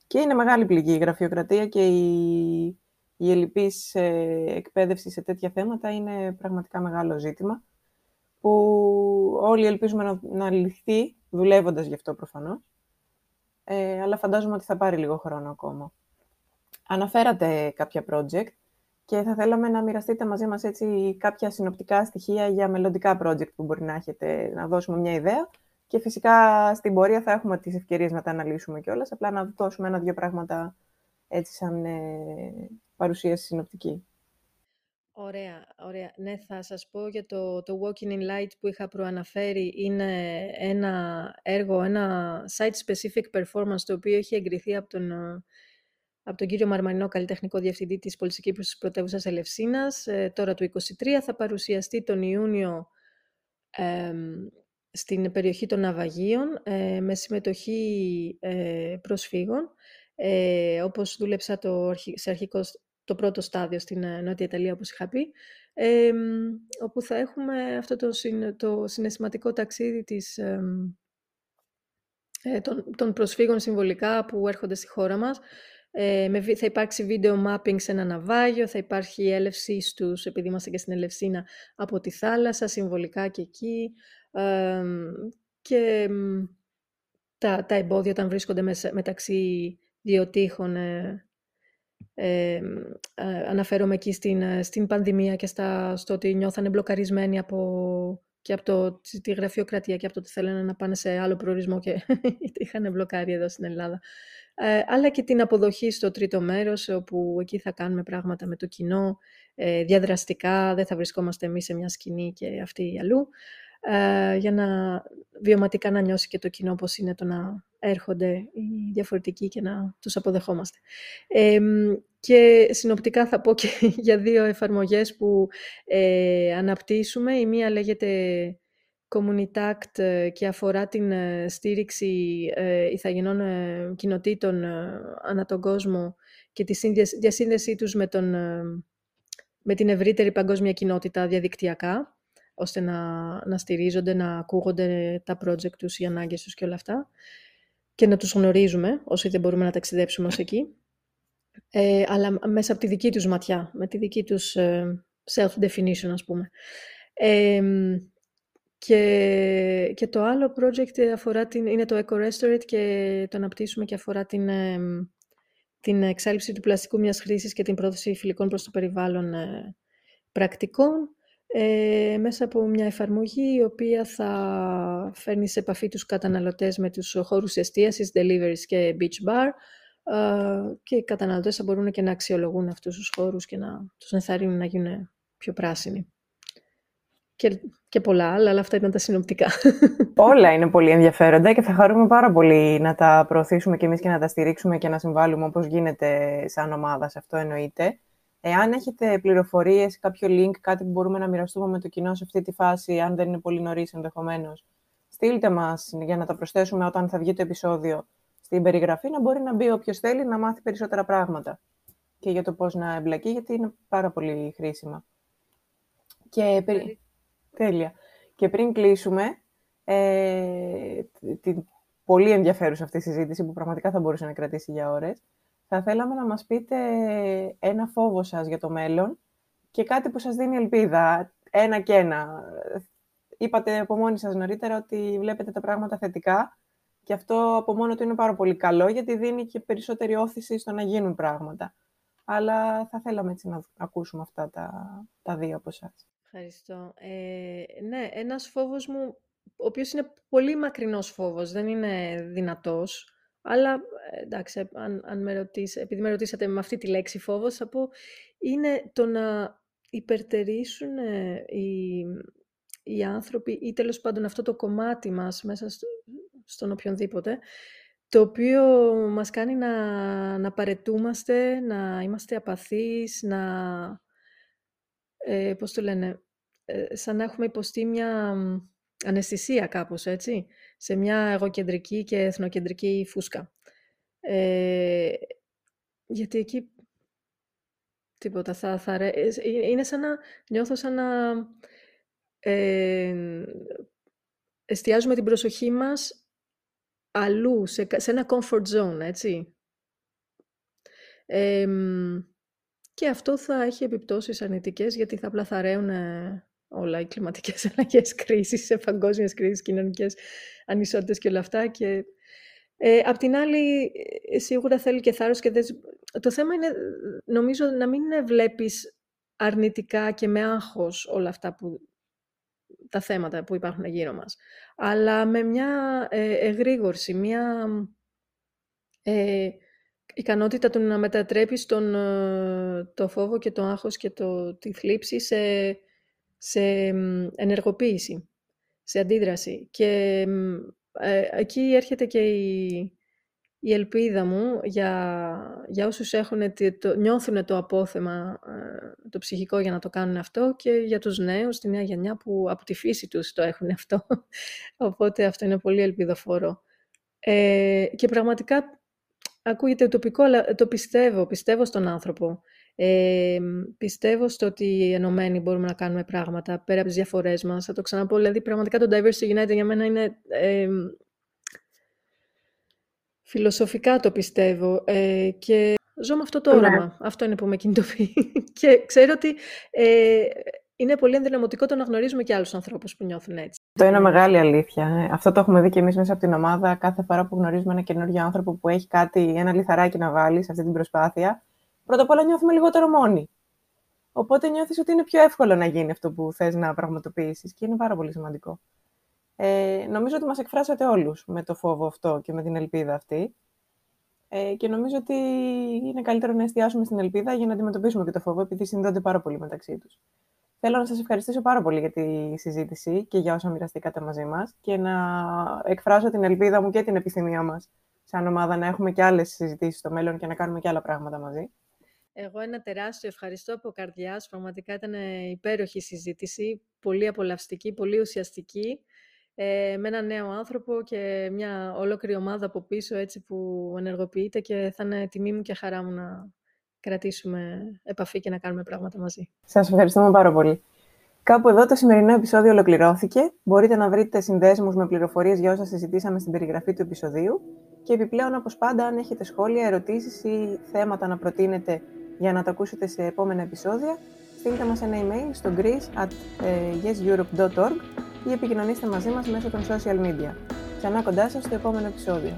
Και είναι μεγάλη πληγή η γραφειοκρατία και η, η ελληπής ε, εκπαίδευση σε τέτοια θέματα είναι πραγματικά μεγάλο ζήτημα που όλοι ελπίζουμε να, να λυθεί, δουλεύοντας γι' αυτό προφανώς. Ε, αλλά φαντάζομαι ότι θα πάρει λίγο χρόνο ακόμα. Αναφέρατε κάποια project και θα θέλαμε να μοιραστείτε μαζί μας έτσι κάποια συνοπτικά στοιχεία για μελλοντικά project που μπορεί να έχετε, να δώσουμε μια ιδέα. Και φυσικά στην πορεία θα έχουμε τις ευκαιρίες να τα αναλύσουμε κιόλας, απλά να δώσουμε ένα-δύο πράγματα έτσι σαν ε, παρουσίαση συνοπτική. Ωραία, ωραία. Ναι, θα σας πω για το, το Walking in Light που είχα προαναφέρει. Είναι ένα έργο, ένα site-specific performance, το οποίο έχει εγκριθεί από τον από τον κύριο Μαρμανινό, καλλιτεχνικό διευθυντή της Πολυσυκύπρου πρωτεύουσας Ελευσίνας, ε, τώρα του 2023. Θα παρουσιαστεί τον Ιούνιο στην περιοχή των Ναυαγίων ε, με συμμετοχή ε, προσφύγων. Ε, όπως δούλεψα το, σε αρχικό, το πρώτο στάδιο στην ε, Νότια Ιταλία, όπως είχα πει, όπου θα έχουμε αυτό το, το συναισθηματικό ταξίδι της, των, των προσφύγων συμβολικά που έρχονται στη χώρα μας, ε, θα υπάρξει βίντεο mapping σε ένα ναυάγιο, θα υπάρχει έλευση στους, επειδή είμαστε και στην Ελευσίνα, από τη θάλασσα, συμβολικά και εκεί. και τα, τα εμπόδια όταν βρίσκονται μεταξύ δύο τείχων. Ε, ε, αναφέρομαι εκεί στην, ε, στην πανδημία και στα, στο ότι νιώθανε μπλοκαρισμένοι από, και από το, τη γραφειοκρατία και από το ότι θέλανε να πάνε σε άλλο προορισμό και (laughs) είχαν μπλοκάρει εδώ στην Ελλάδα. Ε, αλλά και την αποδοχή στο τρίτο μέρος, όπου εκεί θα κάνουμε πράγματα με το κοινό, ε, διαδραστικά, δεν θα βρισκόμαστε εμείς σε μια σκηνή και αυτοί αλλού, ε, για να βιωματικά να νιώσει και το κοινό πώς είναι το να έρχονται οι διαφορετικοί και να τους αποδεχόμαστε. και συνοπτικά θα πω και (laughs) για δύο εφαρμογές που αναπτύσσουμε. Η μία λέγεται Communitact ε, και αφορά την ε, στήριξη ε, ηθαγενών κοινοτήτων ανά τον κόσμο και τη διασύνδεσή τους με, τον, με την ευρύτερη παγκόσμια κοινότητα διαδικτυακά, ώστε να, να στηρίζονται, να ακούγονται τα project τους, οι ανάγκες τους και όλα αυτά. Και να τους γνωρίζουμε, όσοι δεν μπορούμε να ταξιδέψουμε ως εκεί, ε, αλλά μέσα από τη δική τους ματιά, με τη δική τους self-definition, ας πούμε. Ε, και, και το άλλο project αφορά την, είναι το Eco Restaurate και το αναπτύσσουμε και αφορά την, την εξάλληψη του πλαστικού μιας χρήσης και την πρόθεση φιλικών προς το περιβάλλον ε, πρακτικών ε, μέσα από μια εφαρμογή η οποία θα φέρνει σε επαφή τους καταναλωτές με τους χώρους εστίασης, deliveries και beach bar ε, και οι καταναλωτές θα μπορούν και να αξιολογούν αυτούς τους χώρους και να τους ενθαρρύνουν να γίνουν πιο πράσινοι και, και πολλά άλλα, αλλά αυτά ήταν τα συνοπτικά. (laughs) Όλα είναι πολύ ενδιαφέροντα και θα χαρούμε πάρα πολύ να τα προωθήσουμε και εμείς και να τα στηρίξουμε και να συμβάλλουμε όπως γίνεται σαν ομάδα, σε αυτό εννοείται. Εάν έχετε πληροφορίες, κάποιο link, κάτι που μπορούμε να μοιραστούμε με το κοινό σε αυτή τη φάση, αν δεν είναι πολύ νωρίς ενδεχομένως, στείλτε μας για να τα προσθέσουμε όταν θα βγει το επεισόδιο στην περιγραφή, να μπορεί να μπει όποιος θέλει να μάθει περισσότερα πράγματα και για το πώς να εμπλακεί, γιατί είναι πάρα πολύ χρήσιμα. Και Τέλεια. Και πριν κλείσουμε, ε, την πολύ ενδιαφέρουσα αυτή η συζήτηση που πραγματικά θα μπορούσε να κρατήσει για ώρες, θα θέλαμε να μας πείτε ένα φόβο σας για το μέλλον και κάτι που σας δίνει ελπίδα, ένα και ένα. Είπατε από μόνοι σας νωρίτερα ότι βλέπετε τα πράγματα θετικά και αυτό από μόνο του είναι πάρα πολύ καλό γιατί δίνει και περισσότερη όθηση στο να γίνουν πράγματα. Αλλά θα θέλαμε έτσι να ακούσουμε αυτά τα, τα δύο από εσάς. Ευχαριστώ. Ε, ναι, ένας φόβος μου, ο οποίος είναι πολύ μακρινός φόβος, δεν είναι δυνατός, αλλά ε, εντάξει, αν, αν με ρωτήσετε, επειδή με ρωτήσατε με αυτή τη λέξη φόβος, θα πω, είναι το να υπερτερήσουν ε, οι, οι άνθρωποι ή τέλος πάντων αυτό το κομμάτι μας μέσα στο, στον οποιονδήποτε, το οποίο μας κάνει να, να παρετούμαστε, να είμαστε απαθείς, να... Ε, πώς το λένε, ε, σαν να έχουμε υποστεί μια αναισθησία κάπως, έτσι, σε μια εγωκεντρική και εθνοκεντρική φούσκα. Ε, γιατί εκεί τίποτα θα, θα ε, είναι σαν να νιώθω σαν να ε, εστιάζουμε την προσοχή μας αλλού, σε, σε ένα comfort zone, έτσι. και αυτό θα έχει επιπτώσεις αρνητικές, γιατί θα απλά θα ρέουν όλα οι κλιματικές (laughs) αλλαγές, κρίσεις, σε παγκόσμιες κρίσεις, κοινωνικές ανισότητες και όλα αυτά. Και, ε, απ' την άλλη, ε, σίγουρα θέλει και θάρρος και δεν... Το θέμα είναι, νομίζω, να μην βλέπεις αρνητικά και με άγχος όλα αυτά που τα θέματα που υπάρχουν γύρω μας. Αλλά με μια ε, εγρήγορση, μια ε, ικανότητα του να μετατρέπεις τον, ε, το φόβο και το άγχος και το, τη θλίψη σε, σε ενεργοποίηση, σε αντίδραση. Και ε, εκεί έρχεται και η, η ελπίδα μου για, για όσους έχουν, το, νιώθουν το απόθεμα, ε, το ψυχικό για να το κάνουν αυτό και για τους νέους, τη νέα γενιά που από τη φύση τους το έχουν (laughs) αυτό. Οπότε αυτό είναι πολύ ελπιδοφόρο. Ε, και πραγματικά ακούγεται τοπικό, αλλά το πιστεύω, πιστεύω στον άνθρωπο. Ε, πιστεύω στο ότι ενωμένοι μπορούμε να κάνουμε πράγματα πέρα από τις διαφορές μας. Θα το ξαναπώ, δηλαδή πραγματικά το Diversity United για μένα είναι ε, Φιλοσοφικά το πιστεύω ε, και ζω με αυτό το ναι. όραμα. Αυτό είναι που με κινητοποιεί. (laughs) και ξέρω ότι ε, είναι πολύ ενδυναμωτικό το να γνωρίζουμε και άλλους ανθρώπους που νιώθουν έτσι. Το είναι μεγάλη αλήθεια. Ε. Αυτό το έχουμε δει και εμείς μέσα από την ομάδα. Κάθε φορά που γνωρίζουμε ένα καινούργιο άνθρωπο που έχει κάτι, ένα λιθαράκι να βάλει σε αυτή την προσπάθεια, πρώτα απ' όλα νιώθουμε λιγότερο μόνοι. Οπότε νιώθεις ότι είναι πιο εύκολο να γίνει αυτό που θες να πραγματοποιήσεις και είναι πάρα πολύ σημαντικό. Ε, νομίζω ότι μας εκφράσατε όλους με το φόβο αυτό και με την ελπίδα αυτή. Ε, και νομίζω ότι είναι καλύτερο να εστιάσουμε στην ελπίδα για να αντιμετωπίσουμε και το φόβο, επειδή συνδέονται πάρα πολύ μεταξύ τους. Θέλω να σας ευχαριστήσω πάρα πολύ για τη συζήτηση και για όσα μοιραστήκατε μαζί μας και να εκφράσω την ελπίδα μου και την επιθυμία μας σαν ομάδα να έχουμε και άλλες συζητήσεις στο μέλλον και να κάνουμε και άλλα πράγματα μαζί. Εγώ ένα τεράστιο ευχαριστώ από καρδιάς. Πραγματικά ήταν υπέροχη συζήτηση, πολύ απολαυστική, πολύ ουσιαστική ε, με έναν νέο άνθρωπο και μια ολόκληρη ομάδα από πίσω έτσι που ενεργοποιείται και θα είναι τιμή μου και χαρά μου να κρατήσουμε επαφή και να κάνουμε πράγματα μαζί. Σας ευχαριστούμε πάρα πολύ. Κάπου εδώ το σημερινό επεισόδιο ολοκληρώθηκε. Μπορείτε να βρείτε συνδέσμους με πληροφορίες για όσα συζητήσαμε στην περιγραφή του επεισοδίου και επιπλέον, όπως πάντα, αν έχετε σχόλια, ερωτήσεις ή θέματα να προτείνετε για να τα ακούσετε σε επόμενα επεισόδια, στείλτε μας ένα email στο greece at ε, yeseurope.org ή επικοινωνήστε μαζί μας μέσω των social media. Ξανά κοντά σας στο επόμενο επεισόδιο.